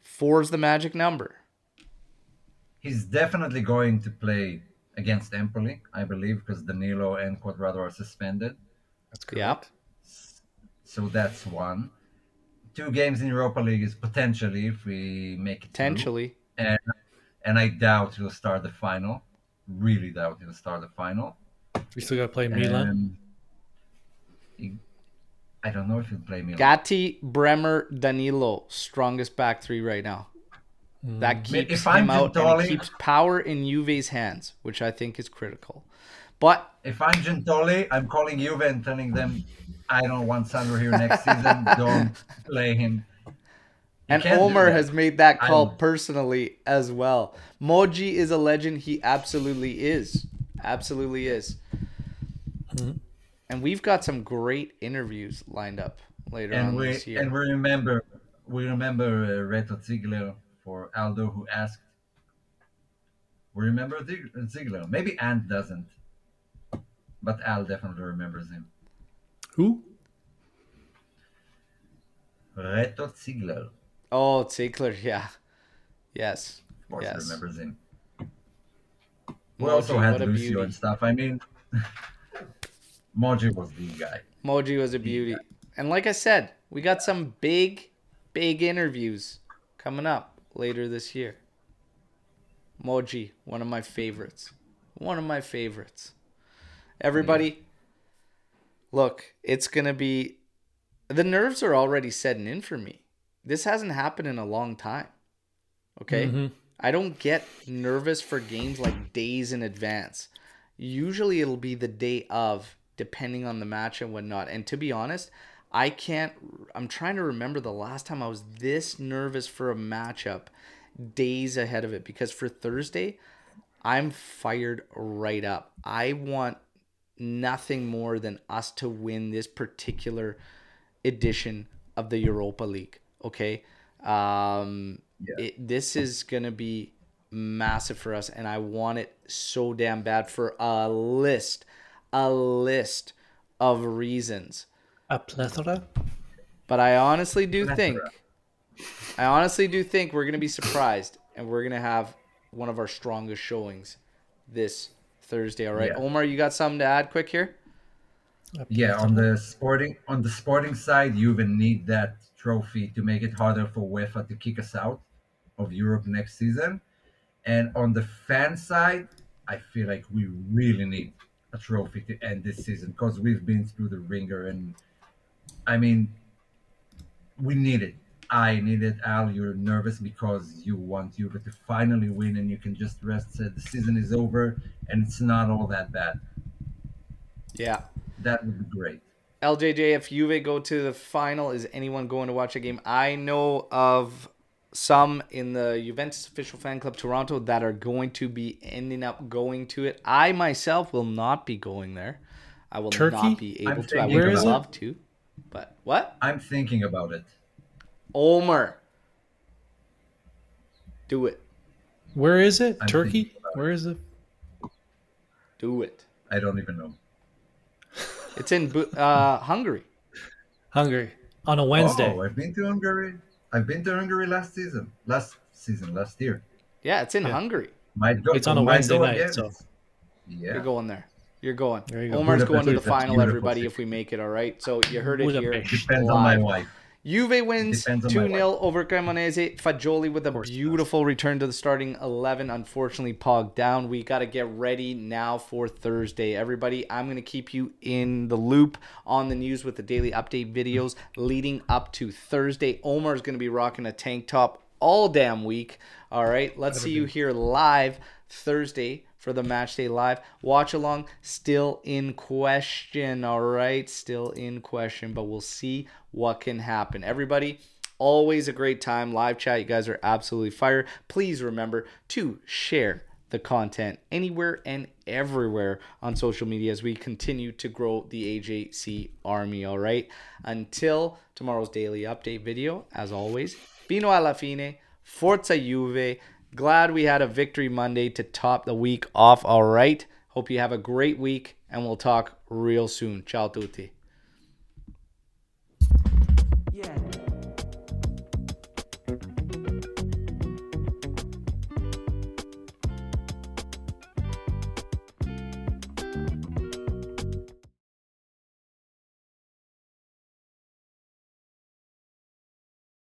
Four is the magic number. He's definitely going to play against Empoli, I believe, because Danilo and Cuadrado are suspended. That's correct. Yep. So that's one. Two games in Europa League is potentially if we make it through. Potentially. and and I doubt he'll start the final. Really doubt he'll start the final. We still got to play Milan. Um, I don't know if he'll play Milan. Gatti, Bremer, Danilo, strongest back three right now. That keeps if I'm him out and Giuntoli- it keeps power in Juve's hands, which I think is critical. But If I'm Giuntoli, I'm calling Juve and telling them I don't want Sandro here next <laughs> season. Don't play him. You and can't do Omar that. has made that call I'm- personally as well. Moji is a legend. He absolutely is. Absolutely is. And we've got some great interviews lined up later on and we this year. and we remember we remember uh, Reto Ziegler for Aldo who asked. We remember Ziegler. Maybe Ant doesn't, but Al definitely remembers him. Who? Reto Ziegler, oh, Ziegler, <laughs> yeah. Yes. of course, Yes. remembers him. We Moji, also had Lucio beauty. and stuff. I mean, <laughs> Moji was the guy. Moji was a beauty. And like I said, we got some big, big interviews coming up later this year. Moji, one of my favorites. One of my favorites. Everybody, look, it's going to be. The nerves are already setting in for me. This hasn't happened in a long time. Okay? Mhm. I don't get nervous for games like days in advance. Usually it'll be the day of, depending on the match and whatnot. And to be honest, I can't. I'm trying to remember the last time I was this nervous for a matchup days ahead of it because for Thursday, I'm fired right up. I want nothing more than us to win this particular edition of the Europa League. Okay. Um, Yeah. it, this is going to be massive for us, and I want it so damn bad for a list, a list of reasons. A plethora? But I honestly do Plethora. think, I honestly do think we're going to be surprised, and we're going to have one of our strongest showings this Thursday. All right, Yeah. Omar, you got something to add quick here? Yeah, on the sporting on the sporting side, you even need that trophy to make it harder for UEFA to kick us out of Europe next season. And on the fan side, I feel like we really need a trophy to end this season because we've been through the ringer and I mean, we need it. I need it. Al, you're nervous because you want Juve to finally win, and you can just rest. Say the season is over, and it's not all that bad. Yeah. That would be great. LJJ, if Juve go to the final, is anyone going to watch a game? I know of some in the Juventus official fan club Toronto that are going to be ending up going to it. I myself will not be going there. I will Turkey? not be able I'm to. I would Where is it? love to. But what? I'm thinking about it. Omer. Do it. Where is it? I'm Turkey? thinking about it. Where is it? Do it. I don't even know. It's in uh, Hungary. Hungary on a Wednesday. Oh, I've been to Hungary. I've been to Hungary last season. Last season, last year. Yeah, it's in Yeah. Hungary. Might go. It's on a might Wednesday night, again. so- Yeah. You're going there. You're going. There you go. Omar's going to the final, everybody, city. if we make it, all right? So you heard it here. Budapest. Depends on my wife. Juve wins 2 on my 0 over Cremonese. Fagioli with a course it does. beautiful return to the starting 11. Unfortunately, Pog down. We got to get ready now for Thursday. Everybody, I'm going to keep you in the loop on the news with the daily update videos leading up to Thursday. Omar is going to be rocking a tank top all damn week. All right, let's see you here live Thursday for the match day live. Watch along still in question. All right, still in question, but we'll see what can happen. Everybody, always a great time. Live chat, you guys are absolutely fire. Please remember to share the content anywhere and everywhere on social media as we continue to grow the AJC army. All right, until tomorrow's daily update video, as always, Fino alla fine, Forza Juve. Glad we had a victory Monday to top the week off. All right. Hope you have a great week and we'll talk real soon. Ciao tutti.